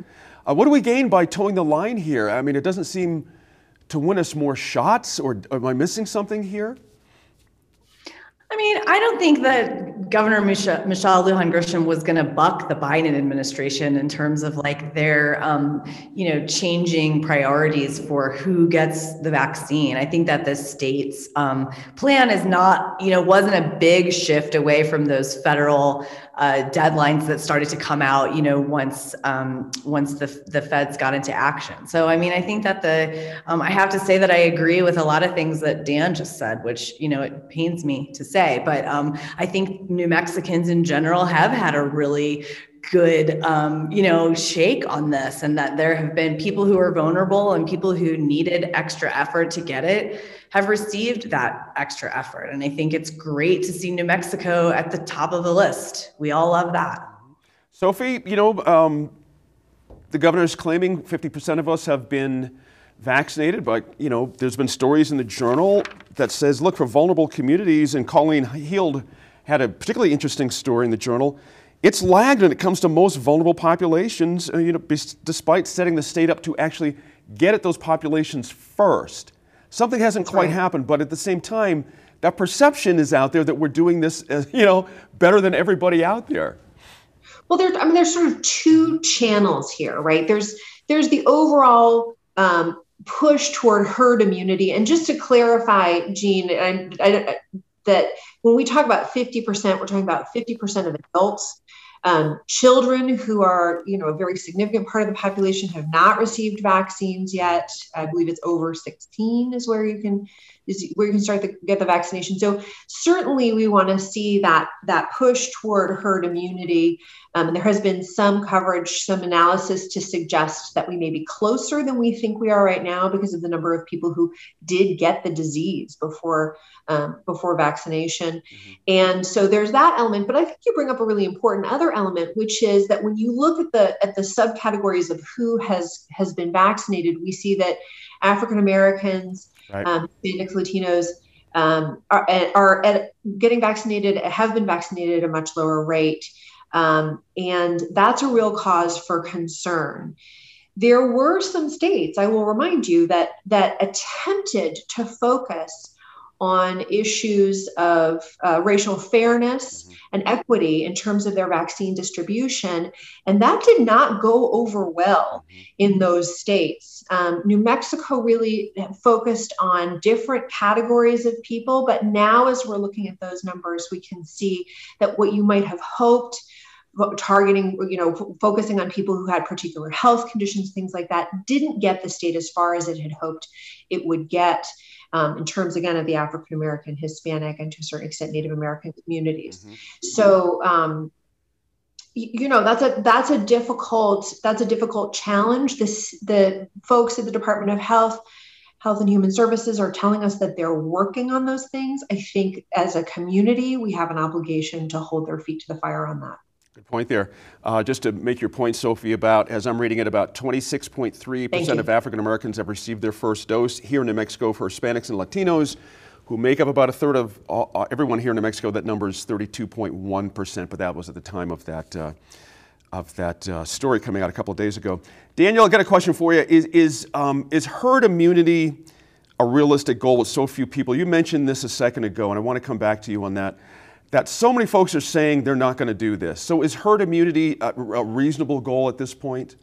Uh, what do we gain by toeing the line here? I mean, it doesn't seem to win us more shots, or am I missing something here? I mean, I don't think that Governor Michelle, Michelle Lujan Grisham was going to buck the Biden administration in terms of like their, um, you know, changing priorities for who gets the vaccine. I think that the state's um, plan is not, you know, wasn't a big shift away from those federal uh, deadlines that started to come out, you know, once um, once the the feds got into action. So, I mean, I think that the um, I have to say that I agree with a lot of things that Dan just said, which you know it pains me to say, but um, I think New Mexicans in general have had a really good um, you know shake on this and that there have been people who are vulnerable and people who needed extra effort to get it have received that extra effort. And I think it's great to see New Mexico at the top of the list. We all love that. Sophie, you know, um, the governor is claiming 50% of us have been vaccinated, but you know, there's been stories in the journal that says, look, for vulnerable communities, and Colleen Heild had a particularly interesting story in the journal. It's lagged when it comes to most vulnerable populations, uh, you know, despite setting the state up to actually get at those populations first. Something hasn't quite right. happened, but at the same time, that perception is out there that we're doing this, uh, you know, better than everybody out there. Well, there, I mean, there's sort of two channels here, right? There's there's the overall um, push toward herd immunity, and just to clarify, Gene, I, I, that when we talk about 50%, we're talking about 50% of adults um, children who are, you know, a very significant part of the population have not received vaccines yet. I believe it's over 16 is where you can is where you can start to get the vaccination. So certainly we want to see that that push toward herd immunity. Um, and there has been some coverage, some analysis to suggest that we may be closer than we think we are right now because of the number of people who did get the disease before um, before vaccination. Mm-hmm. And so there's that element. But I think you bring up a really important other element, which is that when you look at the at the subcategories of who has has been vaccinated, we see that African Americans, right. um, Latinos. Um, are, are at getting vaccinated, have been vaccinated at a much lower rate. Um, and that's a real cause for concern. There were some states, I will remind you, that that attempted to focus on issues of uh, racial fairness mm-hmm. and equity in terms of their vaccine distribution. And that did not go over well mm-hmm. in those states. Um, New Mexico really focused on different categories of people, but now as we're looking at those numbers, we can see that what you might have hoped targeting, you know, focusing on people who had particular health conditions, things like that, didn't get the state as far as it had hoped it would get. Um, in terms again of the African American, Hispanic, and to a certain extent Native American communities. Mm-hmm. So um, you know that's a that's a difficult that's a difficult challenge. This the folks at the Department of Health Health and Human Services are telling us that they're working on those things. I think as a community, we have an obligation to hold their feet to the fire on that. Good point there. Uh, just to make your point, Sophie, about as I'm reading it, about 26.3% of African Americans have received their first dose here in New Mexico for Hispanics and Latinos, who make up about a third of all, uh, everyone here in New Mexico. That number is 32.1%, but that was at the time of that. Uh, of that uh, story coming out a couple of days ago. Daniel, I got a question for you. Is, is, um, is herd immunity a realistic goal with so few people? You mentioned this a second ago, and I want to come back to you on that that so many folks are saying they're not going to do this. So is herd immunity a, a reasonable goal at this point?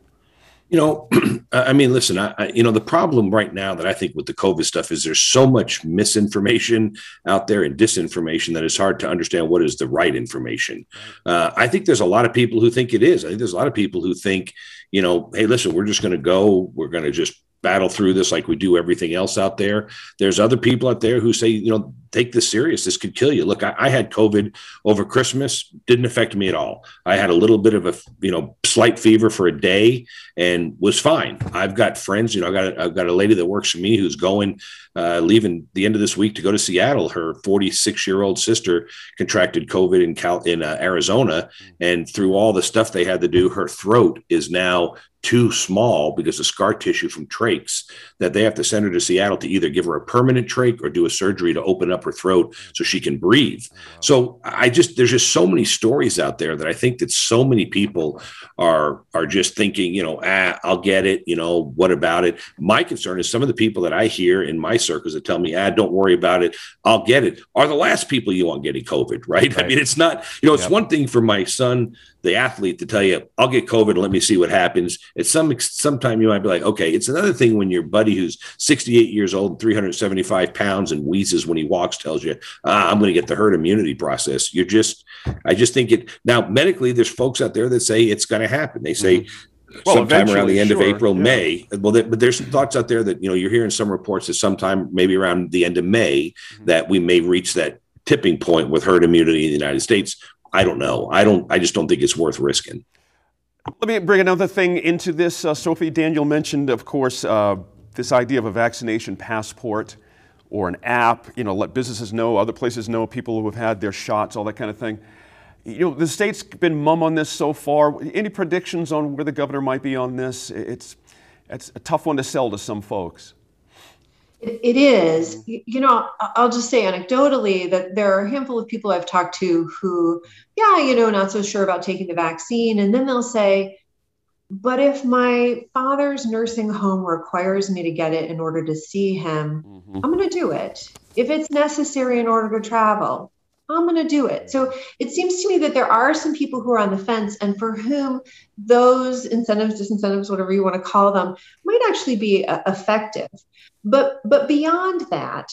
You know, I mean, listen, I, I, you know, the problem right now that I think with the COVID stuff is there's so much misinformation out there and disinformation that it's hard to understand what is the right information. Uh, I think there's a lot of people who think it is. I think there's a lot of people who think, you know, hey, listen, we're just going to go, we're going to just battle through this like we do everything else out there. There's other people out there who say, you know, take this serious. This could kill you. Look, I, I, had COVID over Christmas, didn't affect me at all. I had a little bit of a, you know, slight fever for a day and was fine. I've got friends, you know, I got a, I've got a lady that works for me who's going, uh, leaving the end of this week to go to Seattle. Her 46 year old sister contracted COVID in Cal in uh, Arizona, and through all the stuff they had to do, her throat is now too small because of scar tissue from trachs that they have to send her to Seattle to either give her a permanent trach or do a surgery to open up her throat so she can breathe. So I just there's just so many stories out there that I think that so many people are are just thinking, you know, ah, I'll get it, you know, what about it? My concern is some of the people that I hear in my circles that tell me, ah, don't worry about it, I'll get it, are the last people you want getting COVID, right? right. I mean, it's not, you know, it's yep. one thing for my son the athlete to tell you, I'll get COVID and let me see what happens. At some sometime you might be like, okay. It's another thing when your buddy who's 68 years old and 375 pounds and wheezes when he walks tells you, ah, I'm going to get the herd immunity process. You're just, I just think it now medically. There's folks out there that say it's going to happen. They say. Mm-hmm. Well, sometime around the end sure. of April, yeah. May. Well, but there's thoughts out there that you know you're hearing some reports that sometime maybe around the end of May mm-hmm. that we may reach that tipping point with herd immunity in the United States. I don't know. I don't. I just don't think it's worth risking. Let me bring another thing into this. Uh, Sophie Daniel mentioned, of course, uh, this idea of a vaccination passport or an app. You know, let businesses know, other places know, people who have had their shots, all that kind of thing. You know, the state's been mum on this so far. Any predictions on where the governor might be on this? It's it's a tough one to sell to some folks. It, it is. You know, I'll just say anecdotally that there are a handful of people I've talked to who, yeah, you know, not so sure about taking the vaccine. And then they'll say, but if my father's nursing home requires me to get it in order to see him, mm-hmm. I'm going to do it. If it's necessary in order to travel, I'm going to do it. So it seems to me that there are some people who are on the fence and for whom those incentives, disincentives, whatever you want to call them, might actually be uh, effective. But but beyond that,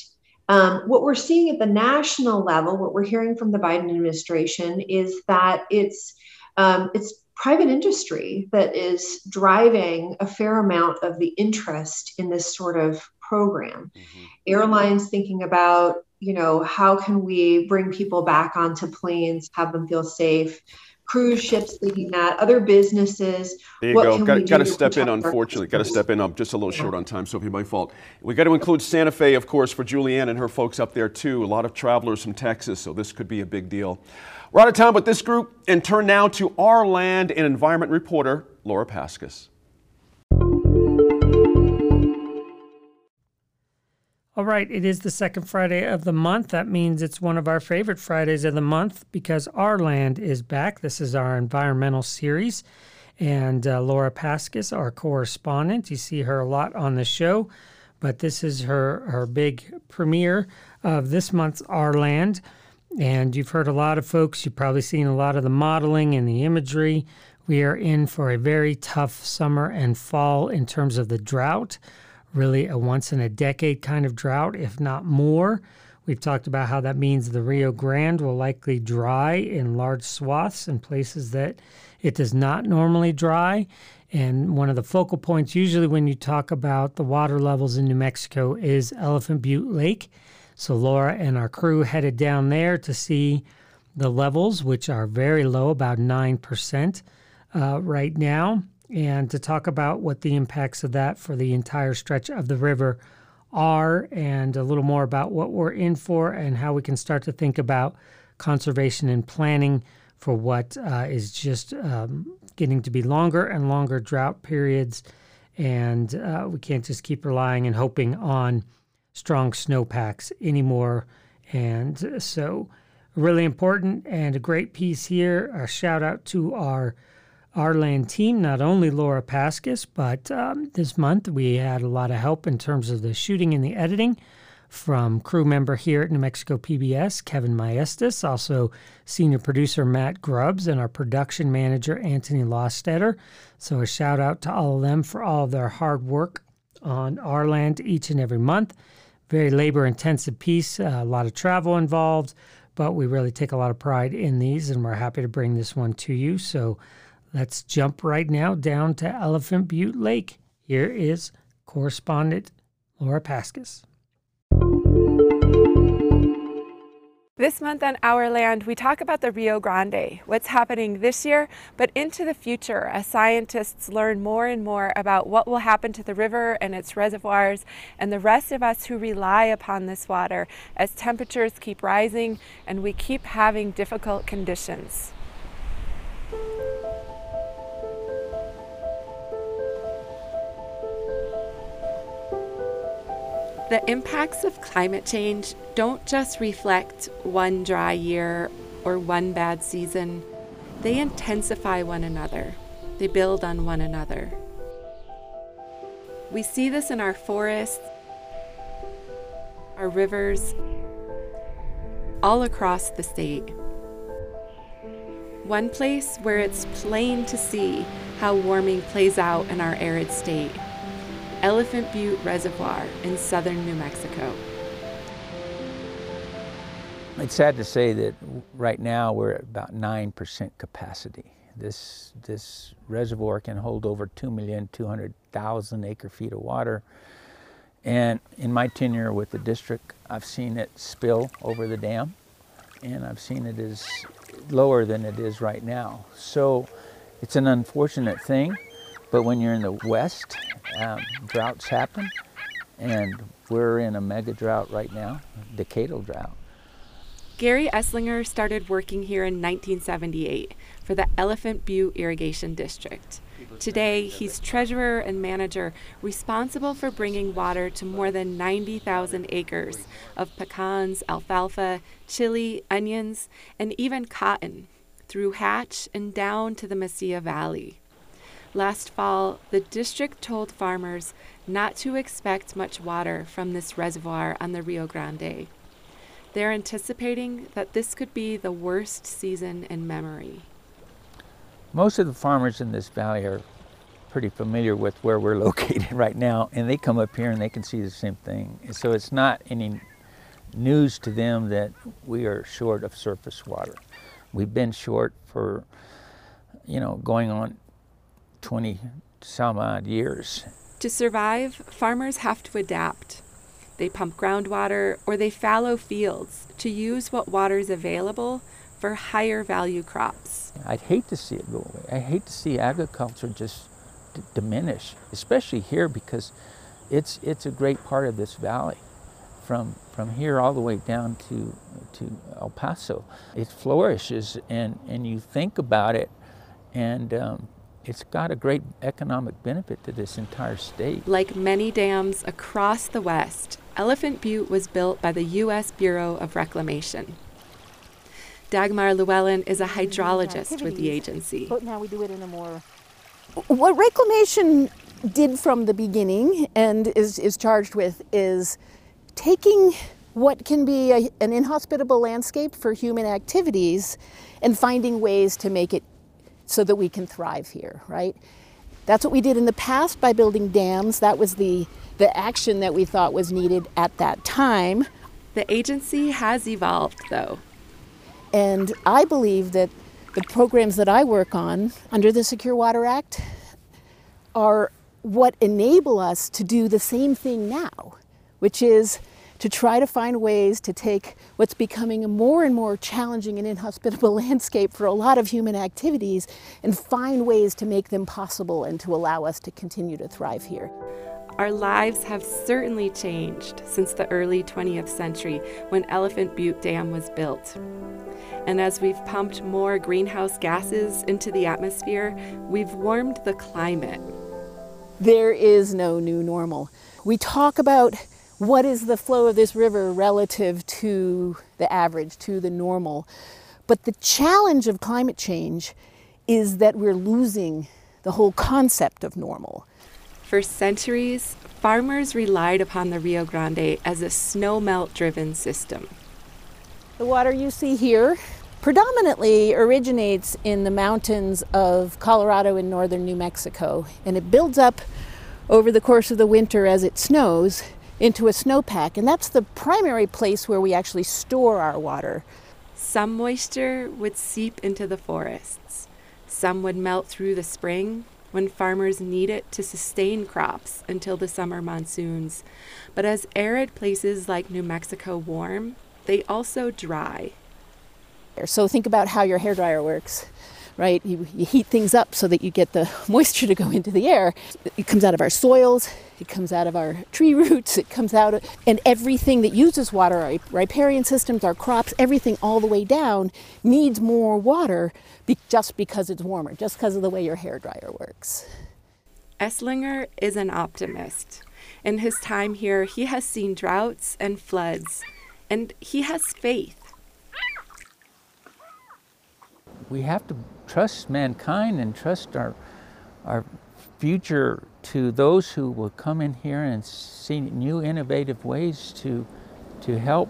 um, what we're seeing at the national level, what we're hearing from the Biden administration, is that it's um, it's private industry that is driving a fair amount of the interest in this sort of program. Mm-hmm. Airlines thinking about, you know, how can we bring people back onto planes, have them feel safe, cruise ships leading that, other businesses. There you go. Got, got to step in, unfortunately. Got to step in. I'm just a little short on time, so it'll be my fault. We got to include Santa Fe, of course, for Julie Ann and her folks up there, too. A lot of travelers from Texas, so this could be a big deal. We're out of time with this group and turn now to our land and environment reporter, Laura Paskus. All right, it is the second Friday of the month. That means it's one of our favorite Fridays of the month because our land is back. This is our environmental series. And uh, Laura Paskus, our correspondent, you see her a lot on the show, but this is her, her big premiere of this month's Our Land. And you've heard a lot of folks, you've probably seen a lot of the modeling and the imagery. We are in for a very tough summer and fall in terms of the drought really a once in a decade kind of drought, if not more. We've talked about how that means the Rio Grande will likely dry in large swaths in places that it does not normally dry. And one of the focal points, usually when you talk about the water levels in New Mexico, is Elephant Butte Lake. So Laura and our crew headed down there to see the levels, which are very low, about 9% uh, right now, and to talk about what the impacts of that for the entire stretch of the river are, and a little more about what we're in for and how we can start to think about conservation and planning for what uh, is just um, getting to be longer and longer drought periods. And uh, we can't just keep relying and hoping on strong snowpacks anymore. And so, really important and a great piece here. A shout out to our our land team, not only Laura Paskus, but um, this month we had a lot of help in terms of the shooting and the editing from crew member here at New Mexico PBS, Kevin Maestas, also senior producer Matt Grubbs, and our production manager, Anthony Lostetter. So a shout out to all of them for all of their hard work on our land each and every month. Very labor intensive piece, uh, a lot of travel involved, but we really take a lot of pride in these, and we're happy to bring this one to you. So let's jump right now down to Elephant Butte Lake. Here is correspondent Laura Paskus. This month on Our Land, we talk about the Rio Grande, what's happening this year, but into the future as scientists learn more and more about what will happen to the river and its reservoirs and the rest of us who rely upon this water as temperatures keep rising and we keep having difficult conditions. The impacts of climate change don't just reflect one dry year or one bad season, they intensify one another, they build on one another. We see this in our forests, our rivers, all across the state. One place where it's plain to see how warming plays out in our arid state Elephant Butte Reservoir in southern New Mexico. It's sad to say that right now we're at about 9% capacity. This, this reservoir can hold over 2,200,000 acre feet of water. And in my tenure with the district, I've seen it spill over the dam, and I've seen it is lower than it is right now. So it's an unfortunate thing, but when you're in the west um, droughts happen, and we're in a mega drought right now, decadal drought. Gary Esslinger started working here in 1978 for the Elephant Butte Irrigation District. Today, he's treasurer and manager responsible for bringing water to more than 90,000 acres of pecans, alfalfa, chili, onions, and even cotton through Hatch and down to the Mesilla Valley. Last fall, the district told farmers not to expect much water from this reservoir on the Rio Grande. They're anticipating that this could be the worst season in memory. Most of the farmers in this valley are pretty familiar with where we're located right now, and they come up here and they can see the same thing. So it's not any news to them that we are short of surface water. We've been short for, you know, going on 20 some odd years. To survive, farmers have to adapt. They pump groundwater or they fallow fields to use what water is available for higher value crops. I'd hate to see it go away. I hate to see agriculture just d- diminish, especially here because it's it's a great part of this valley. From from here all the way down to to El Paso, it flourishes, and and you think about it, and um, it's got a great economic benefit to this entire state. Like many dams across the West, Elephant Butte was built by the U.S. Bureau of Reclamation. Dagmar Llewellyn is a hydrologist with the agency. But now we do it in a more. What reclamation did from the beginning and is, is charged with is taking what can be a, an inhospitable landscape for human activities and finding ways to make it so that we can thrive here, right? That's what we did in the past by building dams. That was the, the action that we thought was needed at that time. The agency has evolved, though. And I believe that the programs that I work on under the Secure Water Act are what enable us to do the same thing now, which is to try to find ways to take what's becoming a more and more challenging and inhospitable landscape for a lot of human activities and find ways to make them possible and to allow us to continue to thrive here. Our lives have certainly changed since the early 20th century when Elephant Butte Dam was built. And as we've pumped more greenhouse gases into the atmosphere, we've warmed the climate. There is no new normal. We talk about what is the flow of this river relative to the average, to the normal. But the challenge of climate change is that we're losing the whole concept of normal. For centuries, farmers relied upon the Rio Grande as a snowmelt driven system. The water you see here predominantly originates in the mountains of Colorado and northern New Mexico, and it builds up over the course of the winter as it snows into a snowpack, and that's the primary place where we actually store our water. Some moisture would seep into the forests. Some would melt through the spring when farmers need it to sustain crops until the summer monsoons. But as arid places like New Mexico warm, they also dry. So think about how your hair dryer works right? You, you, heat things up so that you get the moisture to go into the air. It comes out of our soils, it comes out of our tree roots, it comes out, of, and everything that uses water, our riparian systems, our crops, everything all the way down needs more water be, just because it's warmer, just because of the way your hair dryer works. Esslinger is an optimist. In his time here, he has seen droughts and floods, and he has faith we have to trust mankind and trust our, our future to those who will come in here and see new innovative ways to, to help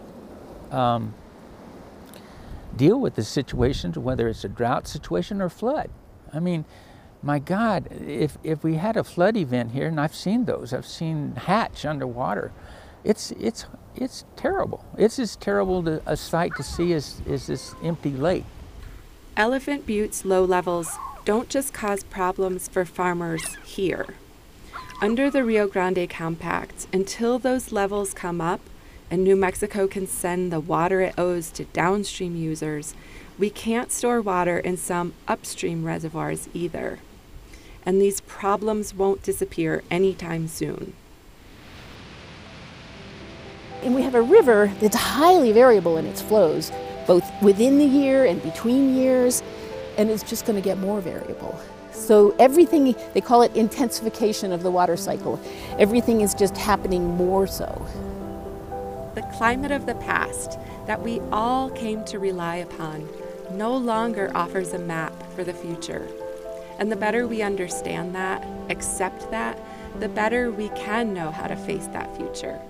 um, deal with the situations, whether it's a drought situation or flood. I mean, my God, if, if we had a flood event here, and I've seen those, I've seen Hatch underwater, it's, it's, it's terrible. It's as terrible to, a sight to see as, as this empty lake. Elephant Butte's low levels don't just cause problems for farmers here. Under the Rio Grande Compact, until those levels come up and New Mexico can send the water it owes to downstream users, we can't store water in some upstream reservoirs either. And these problems won't disappear anytime soon. And we have a river that's highly variable in its flows both within the year and between years, and it's just going to get more variable. So everything, they call it intensification of the water cycle. Everything is just happening more so. The climate of the past that we all came to rely upon no longer offers a map for the future. And the better we understand that, accept that, the better we can know how to face that future.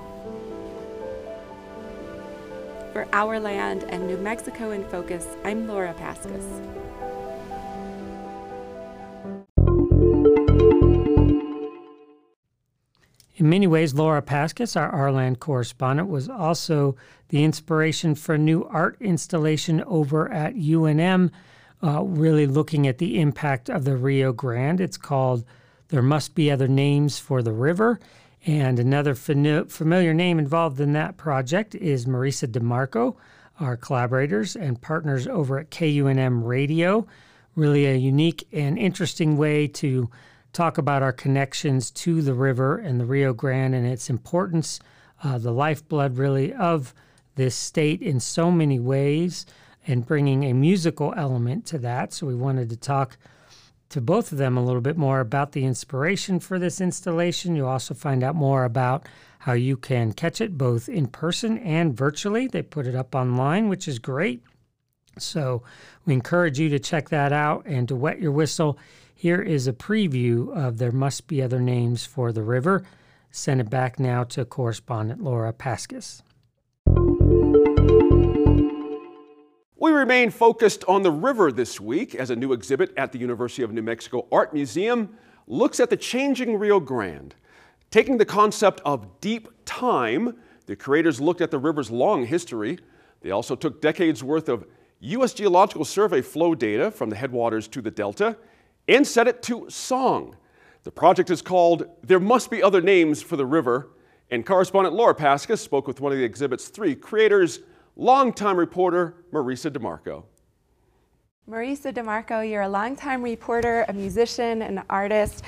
For Our Land and New Mexico in Focus, I'm Laura Paskus. In many ways, Laura Paskus, our Our Land correspondent, was also the inspiration for a new art installation over at UNM, uh, really looking at the impact of the Rio Grande. It's called There Must Be Other Names for the River. And another familiar name involved in that project is Marisa DeMarco, our collaborators and partners over at KUNM Radio. Really a unique and interesting way to talk about our connections to the river and the Rio Grande and its importance, uh, the lifeblood really of this state in so many ways, and bringing a musical element to that. So we wanted to talk to both of them a little bit more about the inspiration for this installation. You'll also find out more about how you can catch it both in person and virtually. They put it up online, which is great. So we encourage you to check that out and to wet your whistle. Here is a preview of There Must Be Other Names for the River. Send it back now to correspondent Laura Paskus. We remain focused on the river this week as a new exhibit at the University of New Mexico Art Museum looks at the changing Rio Grande. Taking the concept of deep time, The creators looked at the river's long history. They also took decades worth of U.S. Geological Survey flow data from the headwaters to the delta and set it to song. The project is called There Must Be Other Names for the River, and correspondent Laura Paskus spoke with one of the exhibit's three creators, longtime reporter Marisa DeMarco. Marisa DeMarco, you're a longtime reporter, a musician, an artist.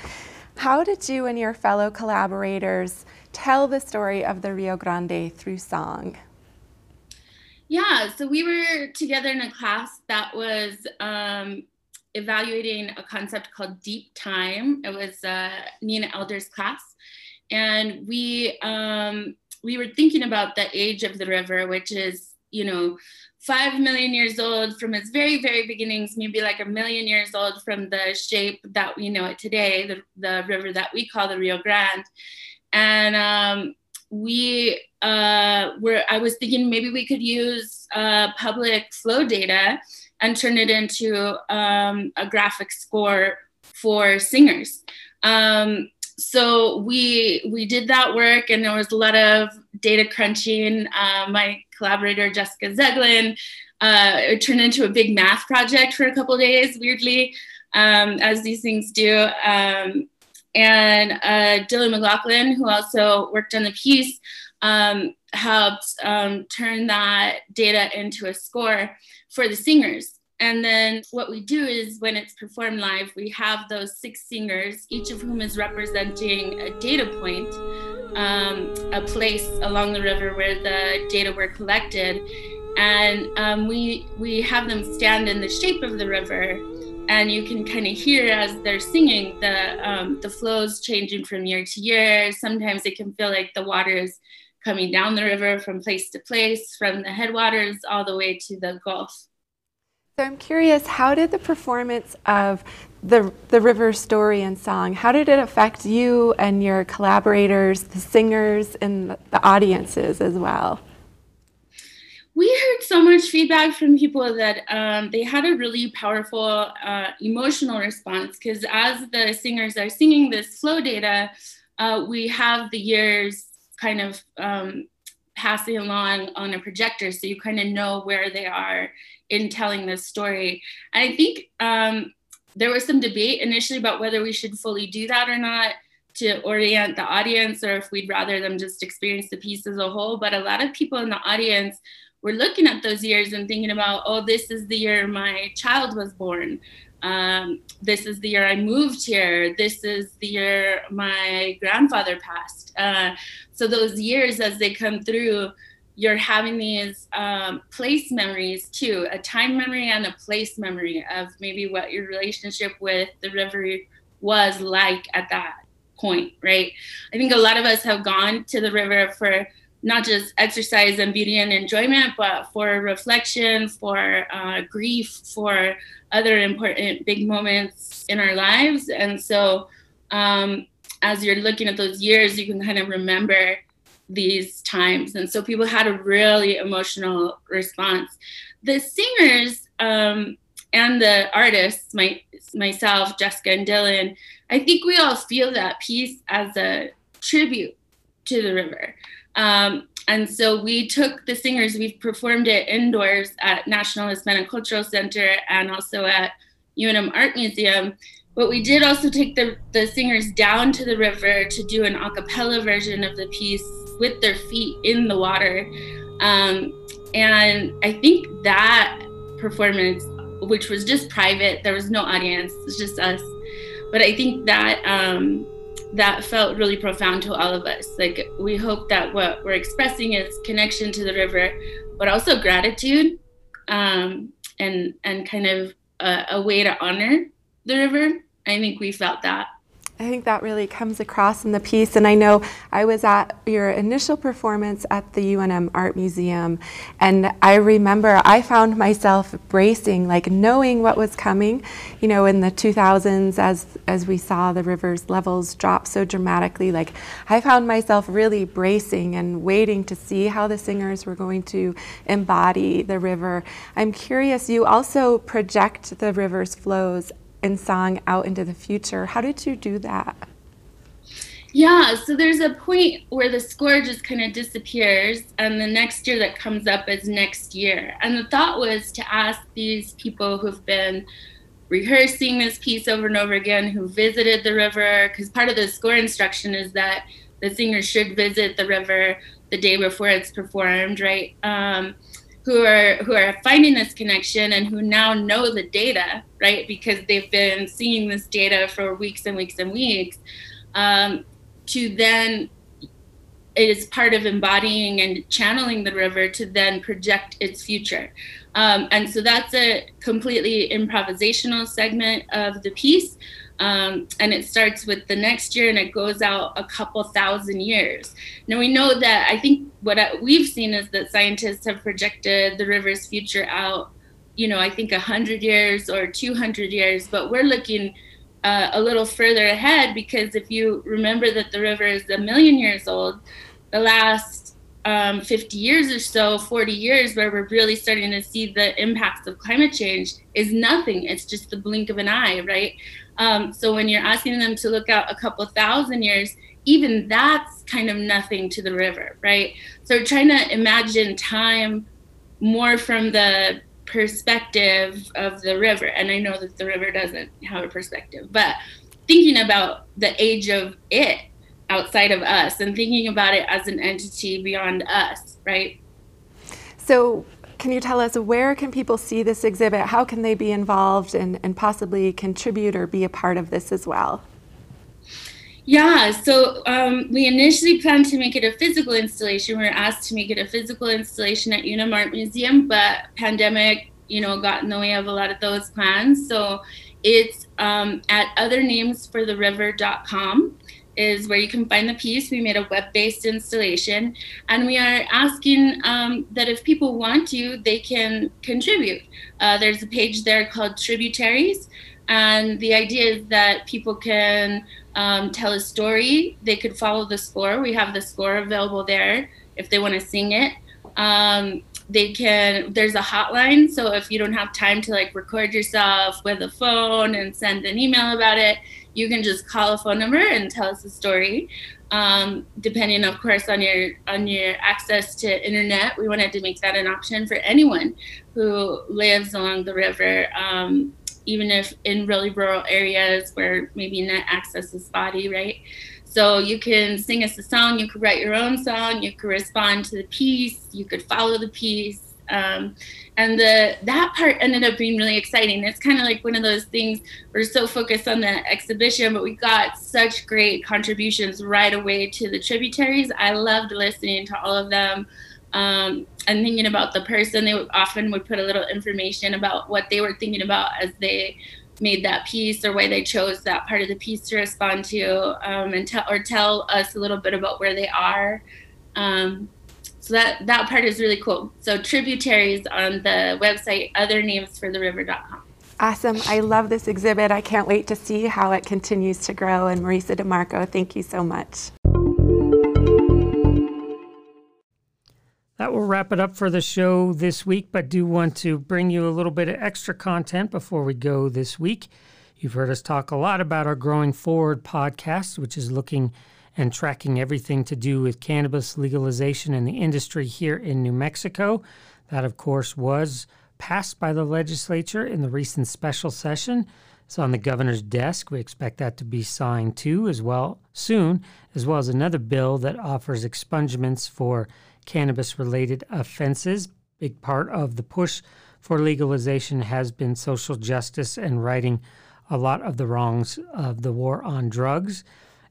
How did you and your fellow collaborators tell the story of the Rio Grande through song? Yeah, so we were together in a class that was um, evaluating a concept called deep time. It was uh, Nina Elder's class, and we um, we were thinking about the age of the river, which is you know five million years old from its very very beginnings, maybe like a million years old from the shape that we know it today, the the river that we call the Rio Grande, and um, we uh, were I was thinking maybe we could use uh, public flow data and turn it into um, a graphic score for singers. Um, so we we did that work, and there was a lot of data crunching. Uh, my collaborator Jessica Zeglin uh, it turned into a big math project for a couple days, weirdly, um, as these things do. Um, and uh, Dylan McLaughlin, who also worked on the piece, um, helped um, turn that data into a score for the singers. And then what we do is when it's performed live, we have those six singers, each of whom is representing a data point, um, a place along the river where the data were collected. And um, we, we have them stand in the shape of the river and you can kind of hear as they're singing the um, the flows changing from year to year. Sometimes it can feel like the water is coming down the river from place to place, from the headwaters all the way to the Gulf. So I'm curious, how did the performance of the the river story and song, how did it affect you and your collaborators, the singers, and the audiences as well? we heard so much feedback from people that um, they had a really powerful uh, emotional response because as the singers are singing this flow data, uh, we have the years kind of um, passing along on a projector, so you kind of know where they are in telling this story. And I think um, there was some debate initially about whether we should fully do that or not to orient the audience or if we'd rather them just experience the piece as a whole. But a lot of people in the audience we're looking at those years and thinking about, oh, this is the year my child was born. Um, this is the year I moved here. This is the year my grandfather passed. Uh, so those years, as they come through, you're having these um, place memories too, a time memory and a place memory of maybe what your relationship with the river was like at that point, right? I think a lot of us have gone to the river for not just exercise and beauty and enjoyment, but for reflection, for uh, grief, for other important big moments in our lives. And so, um, as you're looking at those years, you can kind of remember these times. And so, people had a really emotional response. The singers um, and the artists, my, myself, Jessica, and Dylan, I think we all feel that piece as a tribute to the river. Um, and so we took the singers, we've performed it indoors at National Hispanic Cultural Center and also at UNM Art Museum. But we did also take the, the singers down to the river to do an a cappella version of the piece with their feet in the water. Um, and I think that performance, which was just private, there was no audience, it was just us. But I think that um, that felt really profound to all of us. Like we hope that what we're expressing is connection to the river, but also gratitude, um, and and kind of a, a way to honor the river. I think we felt that. I think that really comes across in the piece. And I know I was at your initial performance at the UNM Art Museum, and I remember I found myself bracing, like knowing what was coming. You know, in the 2000s, as as we saw the river's levels drop so dramatically, like I found myself really bracing and waiting to see how the singers were going to embody the river. I'm curious. You also project the river's flows and song out into the future. How did you do that? Yeah, so there's a point where the score just kind of disappears, and the next year that comes up is next year. And the thought was to ask these people who've been rehearsing this piece over and over again, who visited the river, because part of the score instruction is that the singer should visit the river the day before it's performed, right? Um, who are who are finding this connection and who now know the data, right? Because they've been seeing this data for weeks and weeks and weeks. Um, to then it is part of embodying and channeling the river to then project its future. Um, and so that's a completely improvisational segment of the piece. Um, and it starts with the next year and it goes out a couple thousand years. Now we know that I think what we've seen is that scientists have projected the river's future out, you know, I think 100 years or 200 years, but we're looking uh, a little further ahead because if you remember that the river is a million years old, the last um, 50 years or so, 40 years, where we're really starting to see the impacts of climate change is nothing. It's just the blink of an eye, right? Um, so when you're asking them to look out a couple thousand years, even that's kind of nothing to the river, right? So trying to imagine time more from the perspective of the river and i know that the river doesn't have a perspective but thinking about the age of it outside of us and thinking about it as an entity beyond us right so can you tell us where can people see this exhibit how can they be involved and, and possibly contribute or be a part of this as well yeah, so um, we initially planned to make it a physical installation. We were asked to make it a physical installation at UNM Art Museum, but pandemic, you know, got in the way of a lot of those plans. So it's um, at othernamesfortheriver.com is where you can find the piece. We made a web-based installation, and we are asking um, that if people want to, they can contribute. Uh, there's a page there called Tributaries, and the idea is that people can um, tell a story. They could follow the score. We have the score available there if they want to sing it. Um, they can, there's a hotline. So if you don't have time to like record yourself with a phone and send an email about it, you can just call a phone number and tell us a story. Um, depending, of course, on your on your access to internet, we wanted to make that an option for anyone who lives along the river. Um, even if in really rural areas where maybe net access is spotty, right? So you can sing us a song, you could write your own song, you could respond to the piece, you could follow the piece. Um, and the that part ended up being really exciting. It's kind of like one of those things we're so focused on the exhibition, but we got such great contributions right away to the tributaries. I loved listening to all of them um, and thinking about the person. They would, often would put a little information about what they were thinking about as they made that piece or why they chose that part of the piece to respond to, um, and tell or tell us a little bit about where they are. Um, so that that part is really cool. So tributaries on the website othernamesfortheriver.com. Awesome. I love this exhibit. I can't wait to see how it continues to grow. And Marisa DeMarco, thank you so much. That will wrap it up for the show this week, but do want to bring you a little bit of extra content before we go this week. You've heard us talk a lot about our Growing Forward podcast, which is looking and tracking everything to do with cannabis legalization in the industry here in New Mexico. That, of course, was passed by the legislature in the recent special session. It's on the governor's desk. We expect that to be signed too, as well soon, as well as another bill that offers expungements for cannabis related offenses. Big part of the push for legalization has been social justice and righting a lot of the wrongs of the war on drugs.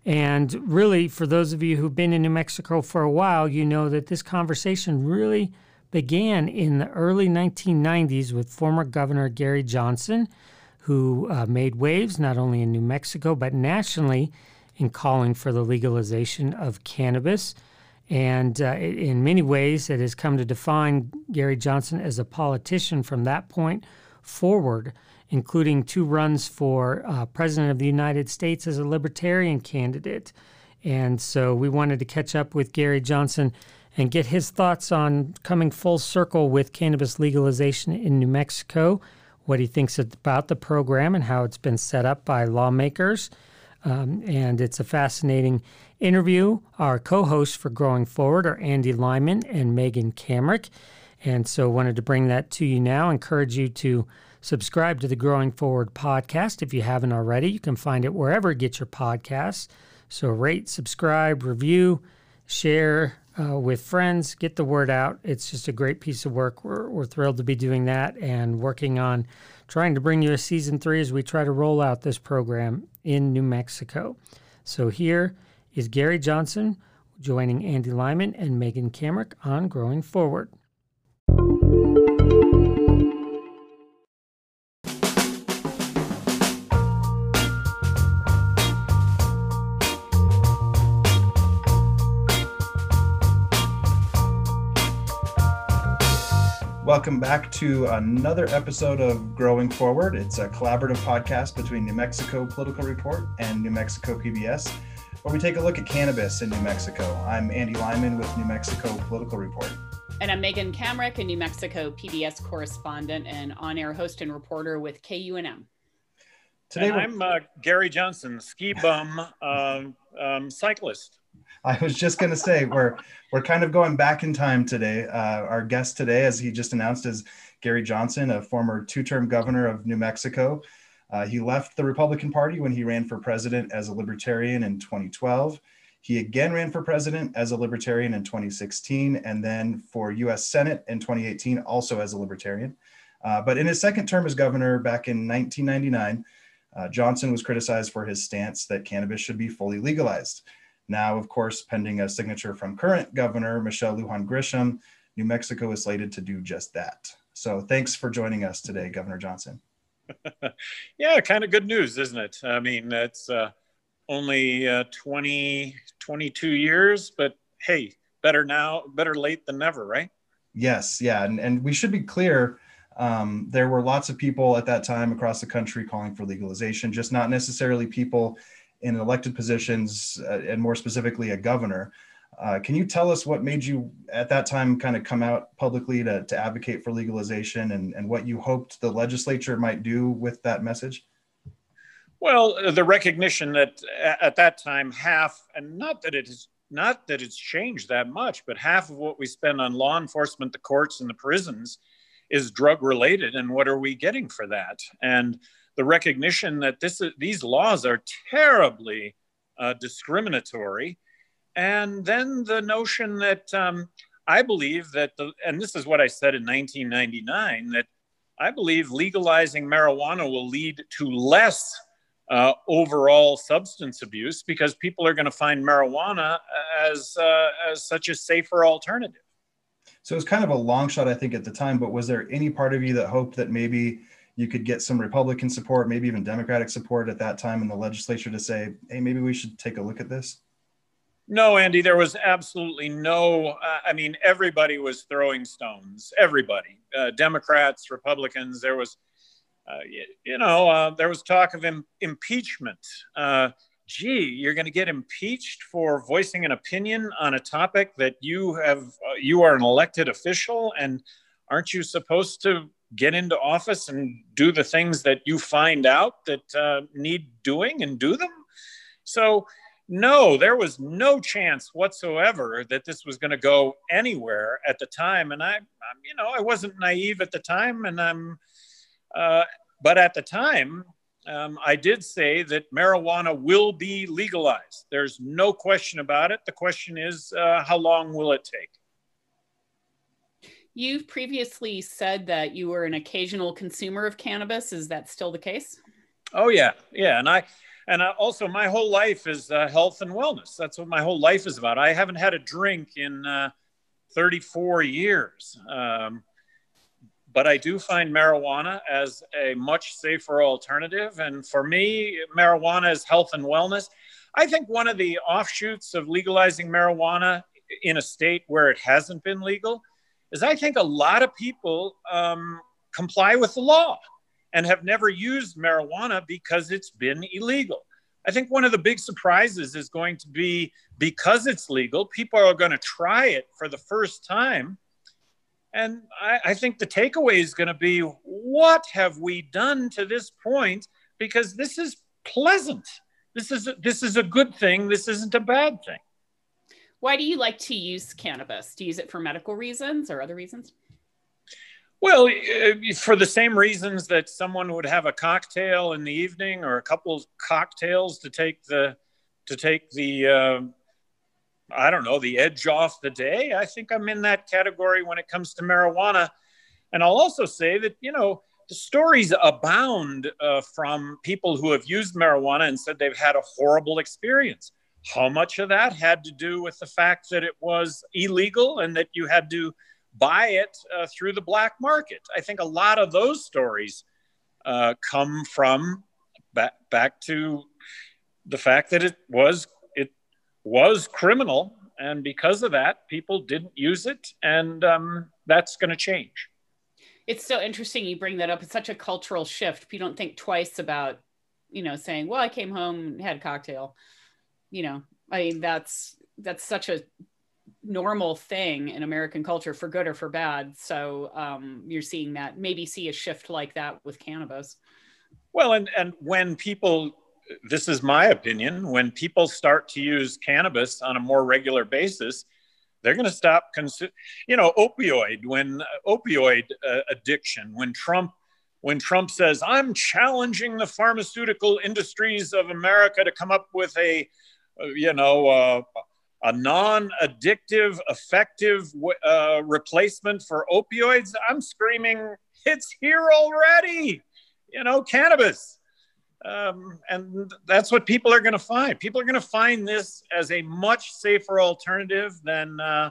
And really, for those of you who've been in New Mexico for a while, you know that this conversation really began in the early 1990s with former Governor Gary Johnson, who uh, made waves not only in New Mexico but nationally in calling for the legalization of cannabis. And uh, in many ways, it has come to define Gary Johnson as a politician from that point forward, including two runs for uh, President of the United States as a Libertarian candidate. And so we wanted to catch up with Gary Johnson and get his thoughts on coming full circle with cannabis legalization in New Mexico, what he thinks about the program and how it's been set up by lawmakers Um, and it's a fascinating interview. Our co hosts for Growing Forward are Andy Lyman and Megan Kamerick. And so wanted to bring that to you now. Encourage you to subscribe to the Growing Forward podcast if you haven't already. You can find it wherever you get your podcasts. So rate, subscribe, review, share uh, with friends, get the word out. It's just a great piece of work. We're, we're thrilled to be doing that and working on trying to bring you a season three as we try to roll out this program in New Mexico. So here is Gary Johnson joining Andy Lyman and Megan Kamerick on Growing Forward. Welcome back to another episode of Growing Forward. It's a collaborative podcast between New Mexico Political Report and New Mexico PBS, where we take a look at cannabis in New Mexico. I'm Andy Lyman with New Mexico Political Report. And I'm Megan Kamerick, a New Mexico PBS correspondent and on air host and reporter with KUNM. Today, I'm uh, Gary Johnson, ski bum um, um, cyclist. I was just going to say we're we're kind of going back in time today. Uh, our guest today, as he just announced, is Gary Johnson, a former two-term governor of New Mexico. Uh, he left the Republican Party when he ran for president as a libertarian in 2012. He again ran for president as a libertarian in 2016, and then for U.S. Senate in 2018, also as a libertarian. Uh, but in his second term as governor back in 1999, uh, Johnson was criticized for his stance that cannabis should be fully legalized. Now, of course, pending a signature from current Governor Michelle Lujan Grisham, New Mexico is slated to do just that. So thanks for joining us today, Governor Johnson. yeah, kind of good news, isn't it? I mean, it's uh, only uh, 20, 22 years, but hey, better now, better late than never, right? Yes, yeah. And, and we should be clear um, there were lots of people at that time across the country calling for legalization, just not necessarily people in elected positions uh, and more specifically a governor. Uh, can you tell us what made you at that time kind of come out publicly to, to advocate for legalization and, and what you hoped the legislature might do with that message? Well, uh, the recognition that at that time half, and not that it is not that it's changed that much, but half of what we spend on law enforcement, the courts, and the prisons is drug related. And what are we getting for that? And the recognition that this these laws are terribly uh, discriminatory, and then the notion that um, I believe that the and this is what I said in 1999 that I believe legalizing marijuana will lead to less uh, overall substance abuse because people are going to find marijuana as uh, as such a safer alternative. So it was kind of a long shot, I think, at the time. But was there any part of you that hoped that maybe you could get some Republican support, maybe even Democratic support at that time in the legislature to say, hey, maybe we should take a look at this? No, Andy, there was absolutely no. Uh, I mean, everybody was throwing stones. Everybody, uh, Democrats, Republicans. There was, uh, you, know, uh, there was talk of Im- impeachment. Uh, gee, you're going to get impeached for voicing an opinion on a topic that you have. You are an elected official, and aren't you supposed to get into office and do the things that you find out that uh, need doing and do them. So, no, there was no chance whatsoever that this was going to go anywhere at the time. And I, I'm, you know, I wasn't naive at the time, and I'm, uh, but at the time, um, I did say that marijuana will be legalized. There's no question about it. The question is, uh, how long will it take? You've previously said that you were an occasional consumer of cannabis. Is that still the case? Oh yeah, yeah, and I and I also my whole life is uh, health and wellness. That's what my whole life is about. I haven't had a drink in uh, 34 years, um, but I do find marijuana as a much safer alternative. And for me, marijuana is health and wellness. I think one of the offshoots of legalizing marijuana in a state where it hasn't been legal is I think a lot of people um, comply with the law and have never used marijuana because it's been illegal. I think one of the big surprises is going to be because it's legal, people are going to try it for the first time. And I, I think the takeaway is going to be what have we done to this point? Because this is pleasant. this is this is a good thing. This isn't a bad thing. Why do you like to use cannabis? Do you use it for medical reasons or other reasons? Well, uh, for the same reasons that someone would have a cocktail in the evening or a couple of cocktails to take the to take the uh, I don't know the edge off the day. I think I'm in that category when it comes to marijuana. And I'll also say that you know the stories abound uh, from people who have used marijuana and said they've had a horrible experience. How much of that had to do with the fact that it was illegal and that you had to buy it uh, through the black market? I think a lot of those stories uh, come from back, back to the fact that it was it was criminal, and because of that, people didn't use it, and um, that's going to change it's so interesting you bring that up. It's such a cultural shift. You don't think twice about, you know, saying, "Well, I came home and had a cocktail." You know, I mean, that's that's such a normal thing in American culture, for good or for bad. So um, you're seeing that. Maybe see a shift like that with cannabis. Well, and and when people, this is my opinion, when people start to use cannabis on a more regular basis they're going to stop, consu- you know, opioid when uh, opioid uh, addiction. When Trump, when Trump says, "I'm challenging the pharmaceutical industries of America to come up with a, you know, uh, a non-addictive, effective uh, replacement for opioids," I'm screaming, "It's here already!" You know, cannabis. Um, and that's what people are going to find. People are going to find this as a much safer alternative than uh,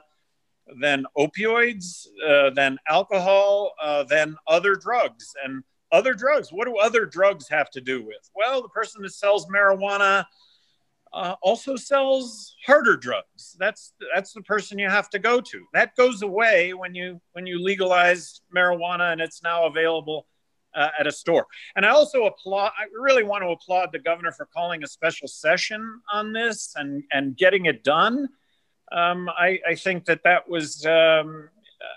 than opioids, uh, than alcohol, uh, than other drugs. And other drugs. What do other drugs have to do with? Well, the person that sells marijuana uh, also sells harder drugs. That's that's the person you have to go to. That goes away when you when you legalize marijuana and it's now available uh, at a store. And I also applaud, I really want to applaud the governor for calling a special session on this and, and getting it done. Um, I, I, think that that was, um,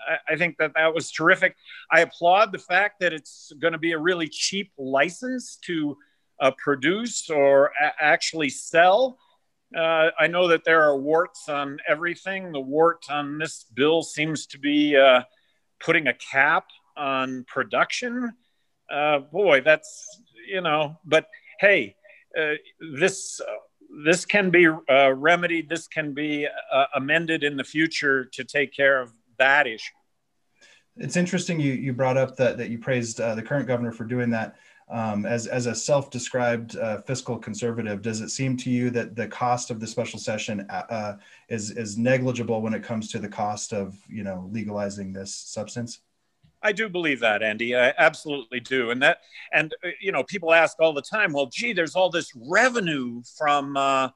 I, I think that that was terrific. I applaud the fact that it's going to be a really cheap license to uh, produce or a- actually sell. Uh, I know that there are warts on everything. The wart on this bill seems to be uh, putting a cap on production uh, boy, that's you know. But hey, uh, this this can be uh, remedied. This can be amended in the future to take care of that issue. It's interesting you you brought up that that you praised the current governor for doing that. Um, as, as a self-described uh, fiscal conservative, does it seem to you that the cost of the special session uh, is is negligible when it comes to the cost of you know legalizing this substance? I do believe that, Andy. I absolutely do. And that, and uh, you know, people ask all the time, well, gee, there's all this revenue from, uh,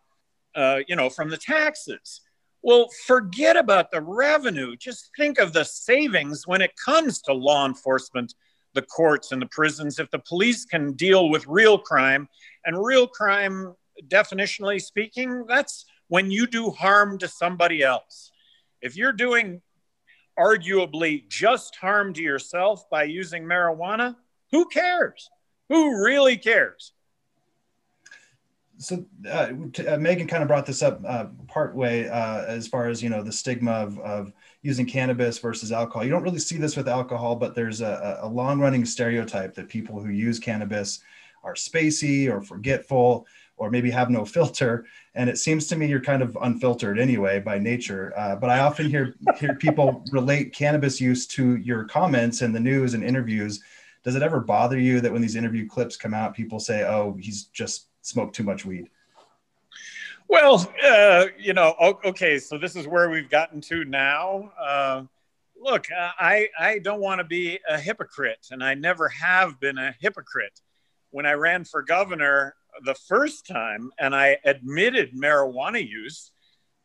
uh, you know, from the taxes. Well, forget about the revenue. Just think of the savings when it comes to law enforcement, the courts, and the prisons. If the police can deal with real crime, and real crime, definitionally speaking, that's when you do harm to somebody else. If you're doing arguably just harm to yourself by using marijuana, who cares? Who really cares? So uh, uh, Megan kind of brought this up uh, part way uh, as far as you know the stigma of, of using cannabis versus alcohol. You don't really see this with alcohol, but there's a, a long running stereotype that people who use cannabis are spacey or forgetful or maybe have no filter. And it seems to me you're kind of unfiltered anyway by nature. Uh, but I often hear hear people relate cannabis use to your comments in the news and interviews. Does it ever bother you that when these interview clips come out, people say, "Oh, he's just smoked too much weed"? Well, uh, you know, okay, so this is where we've gotten to now. Uh, look, I I don't want to be a hypocrite, and I never have been a hypocrite. When I ran for governor, the first time and I admitted marijuana use,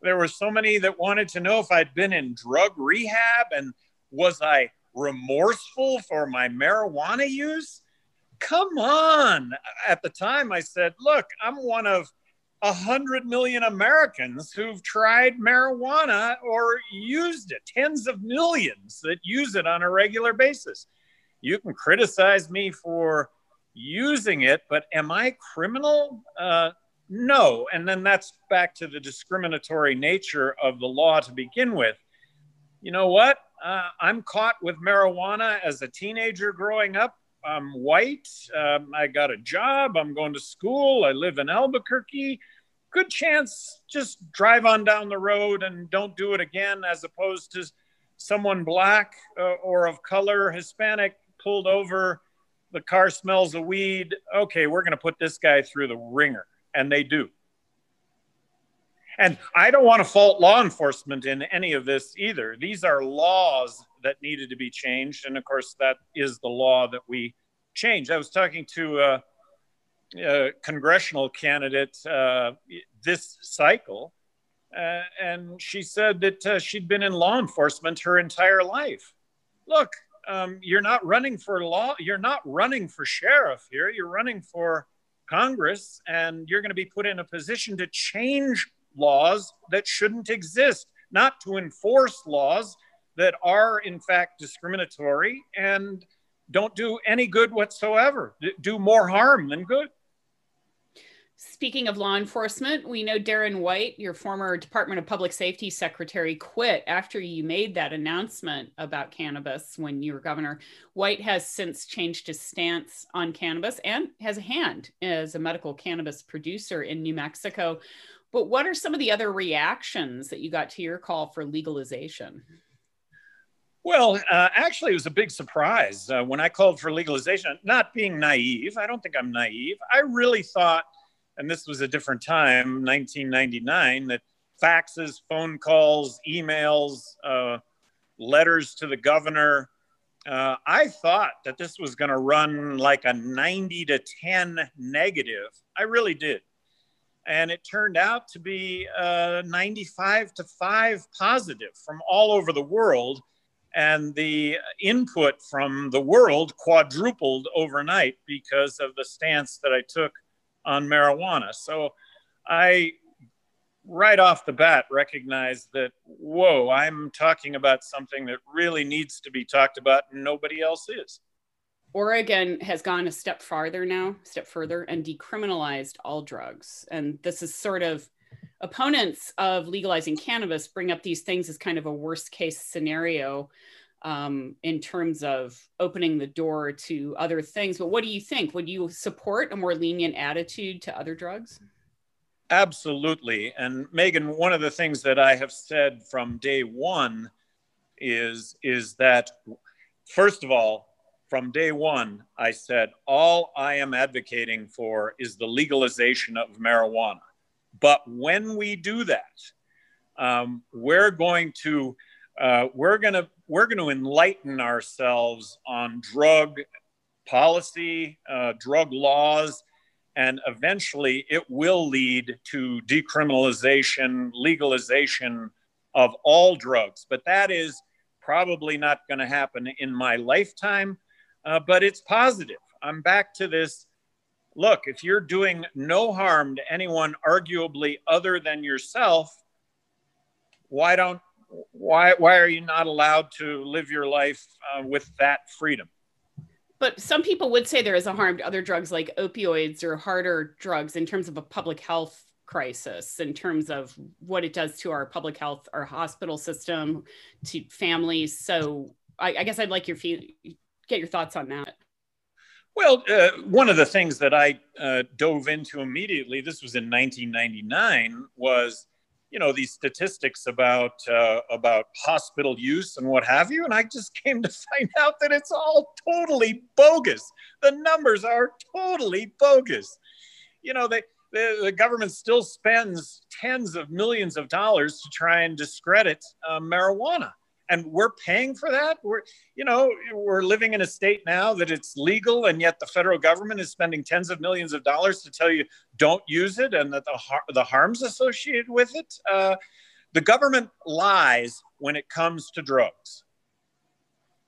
there were so many that wanted to know if I'd been in drug rehab and was I remorseful for my marijuana use? Come on. At the time, I said, look, I'm one of a hundred million Americans who've tried marijuana or used it, tens of millions that use it on a regular basis. You can criticize me for using it, but am I criminal? Uh, No. And then that's back to the discriminatory nature of the law to begin with. You know what? Uh, I'm caught with marijuana as a teenager growing up. I'm white. Um, I got a job. I'm going to school. I live in Albuquerque. Good chance just drive on down the road and don't do it again, as opposed to someone black uh, or of color, Hispanic, pulled over. The car smells of weed. Okay, we're going to put this guy through the ringer. And they do. And I don't want to fault law enforcement in any of this either. These are laws that needed to be changed. And of course, that is the law that we changed. I was talking to a, a congressional candidate uh, this cycle, uh, and she said that uh, she'd been in law enforcement her entire life. Look, um, you're not running for law, you're not running for sheriff here, you're running for Congress, and you're going to be put in a position to change laws that shouldn't exist, not to enforce laws that are, in fact, discriminatory and don't do any good whatsoever, do more harm than good. Speaking of law enforcement, we know Darren White, your former Department of Public Safety secretary, quit after you made that announcement about cannabis when you were governor. White has since changed his stance on cannabis and has a hand as a medical cannabis producer in New Mexico. But what are some of the other reactions that you got to your call for legalization? Well, uh, actually, it was a big surprise uh, when I called for legalization. Not being naive, I don't think I'm naive. I really thought, and this was a different time, 1999, that faxes, phone calls, emails, uh, letters to the governor. Uh, I thought that this was going to run like a 90 to 10 negative. I really did and it turned out to be uh, 95 to 5 positive from all over the world and the input from the world quadrupled overnight because of the stance that i took on marijuana so i right off the bat recognized that whoa i'm talking about something that really needs to be talked about and nobody else is Oregon has gone a step farther now, step further, and decriminalized all drugs. And this is sort of opponents of legalizing cannabis bring up these things as kind of a worst case scenario um, in terms of opening the door to other things. But what do you think? Would you support a more lenient attitude to other drugs? Absolutely. And Megan, one of the things that I have said from day one is, is that, first of all, from day one, I said, all I am advocating for is the legalization of marijuana. But when we do that, um, we're going to uh, we're going to we're going to enlighten ourselves on drug policy, uh, drug laws, and eventually it will lead to decriminalization, legalization of all drugs. But that is probably not going to happen in my lifetime uh, but it's positive. I'm back to this. Look, if you're doing no harm to anyone arguably other than yourself, why don't why why are you not allowed to live your life uh, with that freedom? But some people would say there is a harm to other drugs like opioids or harder drugs in terms of a public health crisis in terms of what it does to our public health, our hospital system, to families. So I, I guess I'd like your get your thoughts on that. Well, uh, one of the things that I uh, dove into immediately, this was in 1999, was you know these statistics about uh, about hospital use and what have you, and I just came to find out that it's all totally bogus. The numbers are totally bogus. You know, they, the, the government still spends tens of millions of dollars to try and discredit uh, marijuana and we're paying for that? We're you know we're living in a state now that it's legal and yet the federal government is spending tens of millions of dollars to tell you don't use it and that the, har- the harms associated with it? Uh, the government lies when it comes to drugs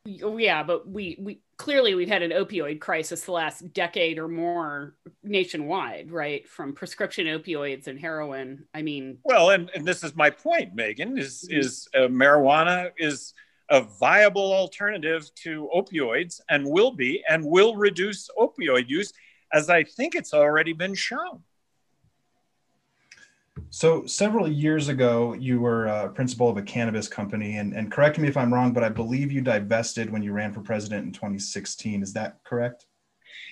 yeah but we we clearly we've had an opioid crisis the last decade or more nationwide right? From prescription opioids and heroin. I mean well and, and this is my point megan is mm-hmm. is uh, marijuana is a viable alternative to opioids and will be and will reduce opioid use as i think it's already been shown So several years ago, you were a principal of a cannabis company, and, and correct me if I'm wrong, but I believe you divested when you ran for president in 2016. Is that correct?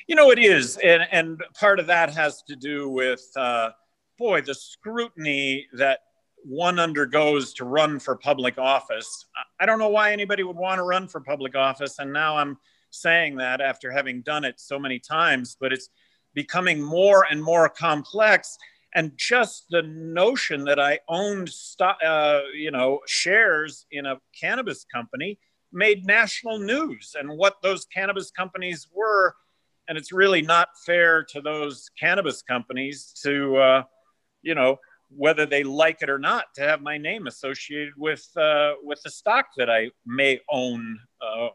You know, it is, and and part of that has to do with, uh, boy, the scrutiny that one undergoes to run for public office. I don't know why anybody would want to run for public office, and now I'm saying that after having done it so many times, but it's becoming more and more complex. And just the notion that I owned, uh, you know, shares in a cannabis company made national news, and what those cannabis companies were. And it's really not fair to those cannabis companies to, uh, you know, whether they like it or not, to have my name associated with uh, with the stock that I may own uh,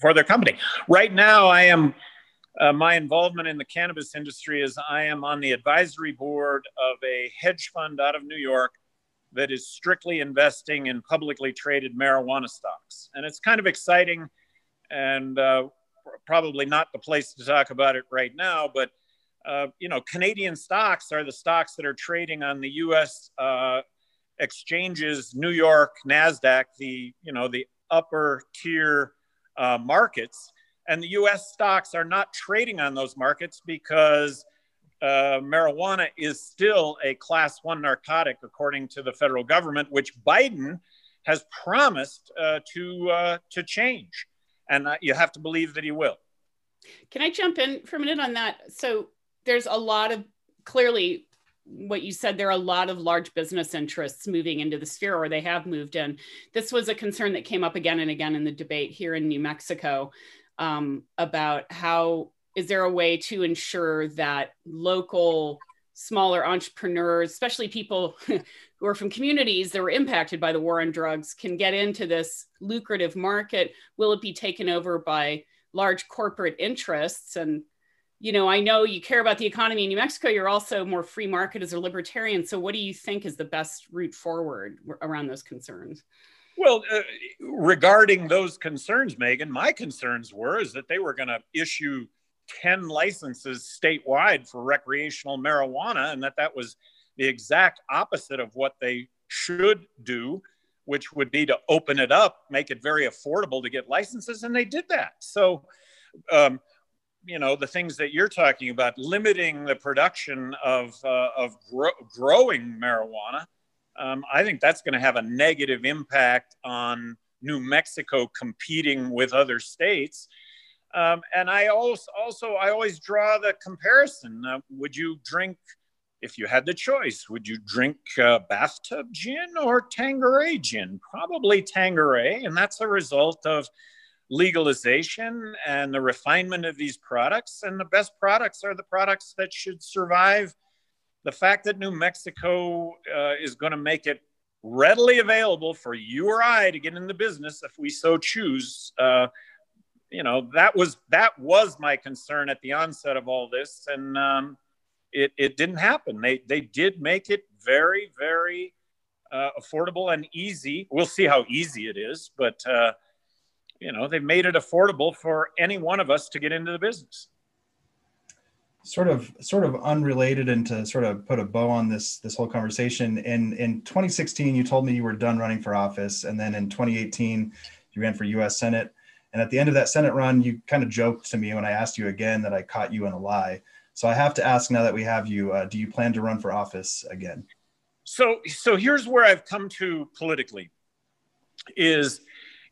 for their company. Right now, I am uh, my involvement in the cannabis industry is I am on the advisory board of a hedge fund out of New York that is strictly investing in publicly traded marijuana stocks, and it's kind of exciting, and uh, probably not the place to talk about it right now, but. Uh, you know, Canadian stocks are the stocks that are trading on the U.S. Uh, exchanges, New York, Nasdaq, the you know the upper tier uh, markets. And the US stocks are not trading on those markets because uh, marijuana is still a class one narcotic, according to the federal government, which Biden has promised uh, to, uh, to change. And uh, you have to believe that he will. Can I jump in for a minute on that? So there's a lot of clearly what you said, there are a lot of large business interests moving into the sphere, or they have moved in. This was a concern that came up again and again in the debate here in New Mexico um, about how is there a way to ensure that local smaller entrepreneurs, especially people who are from communities that were impacted by the war on drugs, can get into this lucrative market? Will it be taken over by large corporate interests? And you know, I know you care about the economy in New Mexico. You're also more free market as a libertarian. So, what do you think is the best route forward around those concerns? Well, uh, regarding those concerns, Megan, my concerns were is that they were going to issue 10 licenses statewide for recreational marijuana and that that was the exact opposite of what they should do, which would be to open it up, make it very affordable to get licenses. And they did that. So, um, you know the things that you're talking about limiting the production of uh, of gro- growing marijuana um, i think that's going to have a negative impact on new mexico competing with other states um, and i also also i always draw the comparison uh, would you drink if you had the choice would you drink uh, bathtub gin or tanqueray gin probably tanqueray and that's a result of legalization and the refinement of these products. And the best products are the products that should survive. The fact that New Mexico uh, is going to make it readily available for you or I to get in the business if we so choose. Uh, you know that was that was my concern at the onset of all this, and um, it it didn't happen. They they did make it very very uh, affordable and easy. We'll see how easy it is, but uh, you know they've made it affordable for any one of us to get into the business sort of sort of unrelated and to sort of put a bow on this this whole conversation. In in 2016 you told me you were done running for office and then in 2018 you ran for us senate. And at the end of that senate run you kind of joked to me when i asked you again that i caught you in a lie. So i have to ask now that we have you uh, do you plan to run for office again? So so here's where i've come to politically is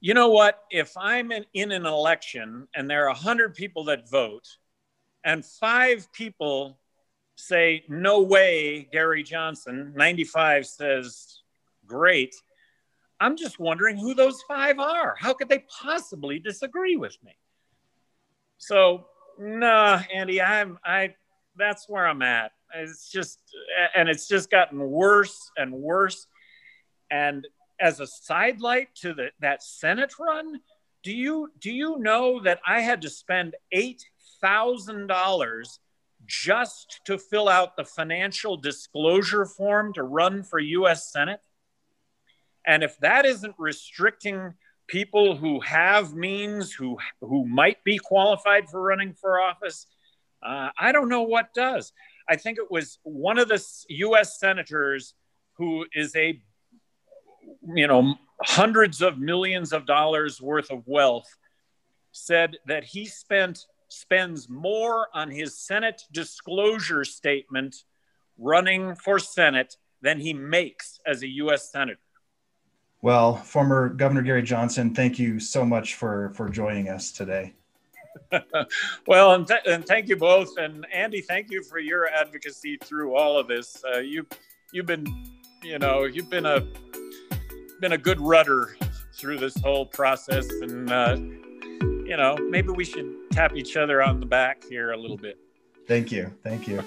you know what? If I'm in, in an election and there are 100 people that vote, and five people say, no way, Gary Johnson, 95 says, great. I'm just wondering who those five are. How could they possibly disagree with me? So, nah, Andy, I'm, I, that's where I'm at. It's just, and it's just gotten worse and worse. And as a sidelight to the, that Senate run, do you do you know that I had to spend eight thousand dollars just to fill out the financial disclosure form to run for U.S. Senate? And if that isn't restricting people who have means, who who might be qualified for running for office, uh, I don't know what does. I think it was one of the U.S. senators who is a, you know, hundreds of millions of dollars worth of wealth, said that he spent spends more on his Senate disclosure statement running for Senate than he makes as a U.S. senator. Well, former Governor Gary Johnson, thank you so much for for joining us today. well, and, th- and, thank you both, and Andy, thank you for your advocacy through all of this. Uh, you you've been, you know, you've been a been a good rudder through this whole process, and uh, you know, maybe we should tap each other on the back here a little bit. Thank you, thank you.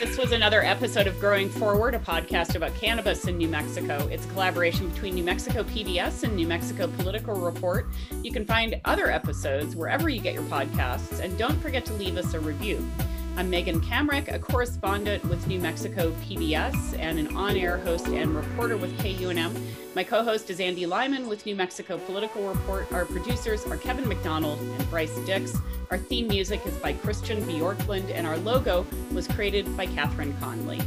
This was another episode of Growing Forward, a podcast about cannabis in New Mexico. It's a collaboration between New Mexico PBS and New Mexico Political Report. You can find other episodes wherever you get your podcasts, and don't forget to leave us a review. I'm Megan Kamerick, a correspondent with New Mexico PBS and an on air host and reporter with KUNM. My co host is Andy Lyman with New Mexico Political Report. Our producers are Kevin McDonald and Bryce Dix. Our theme music is by Christian Bjorklund, and our logo was created by Catherine Conley.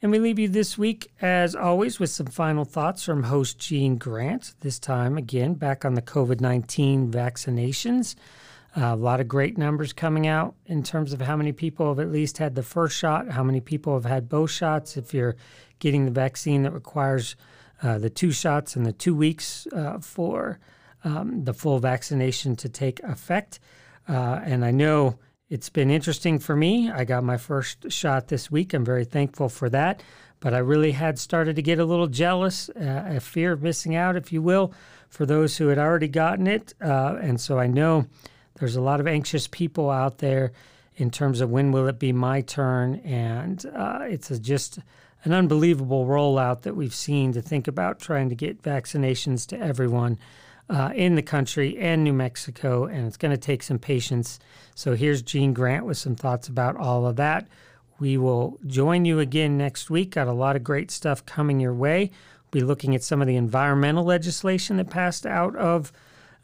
And we leave you this week, as always, with some final thoughts from host Gene Grant. This time, again, back on the COVID 19 vaccinations. Uh, a lot of great numbers coming out in terms of how many people have at least had the first shot, how many people have had both shots. If you're getting the vaccine that requires uh, the two shots and the two weeks uh, for um, the full vaccination to take effect. Uh, and I know it's been interesting for me. I got my first shot this week. I'm very thankful for that. But I really had started to get a little jealous, uh, a fear of missing out, if you will, for those who had already gotten it. Uh, and so I know there's a lot of anxious people out there in terms of when will it be my turn. And uh, it's a, just an unbelievable rollout that we've seen to think about trying to get vaccinations to everyone uh, in the country and New Mexico, and it's going to take some patience. So here's Gene Grant with some thoughts about all of that. We will join you again next week. Got a lot of great stuff coming your way. We'll be looking at some of the environmental legislation that passed out of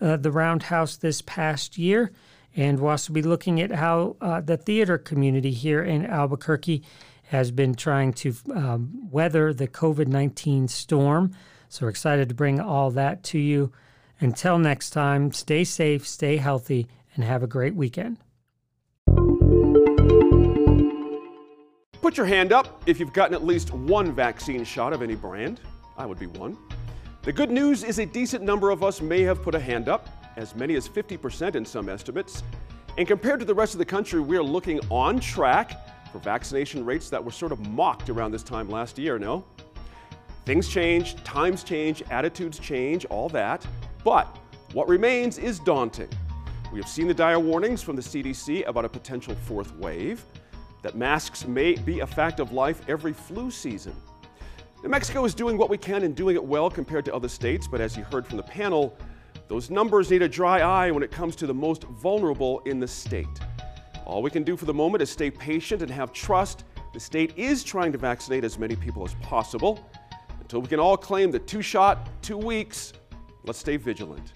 uh, the Roundhouse this past year. And we'll also be looking at how uh, the theater community here in Albuquerque has been trying to um, weather the COVID 19 storm. So we're excited to bring all that to you. Until next time, stay safe, stay healthy, and have a great weekend. Put your hand up if you've gotten at least one vaccine shot of any brand. I would be one. The good news is a decent number of us may have put a hand up, as many as 50% in some estimates. And compared to the rest of the country, we are looking on track for vaccination rates that were sort of mocked around this time last year, no? Things change, times change, attitudes change, all that. But what remains is daunting. We have seen the dire warnings from the CDC about a potential fourth wave, that masks may be a fact of life every flu season. New Mexico is doing what we can and doing it well compared to other states, but as you heard from the panel, those numbers need a dry eye when it comes to the most vulnerable in the state. All we can do for the moment is stay patient and have trust. The state is trying to vaccinate as many people as possible until we can all claim the two shot, two weeks Let's stay vigilant.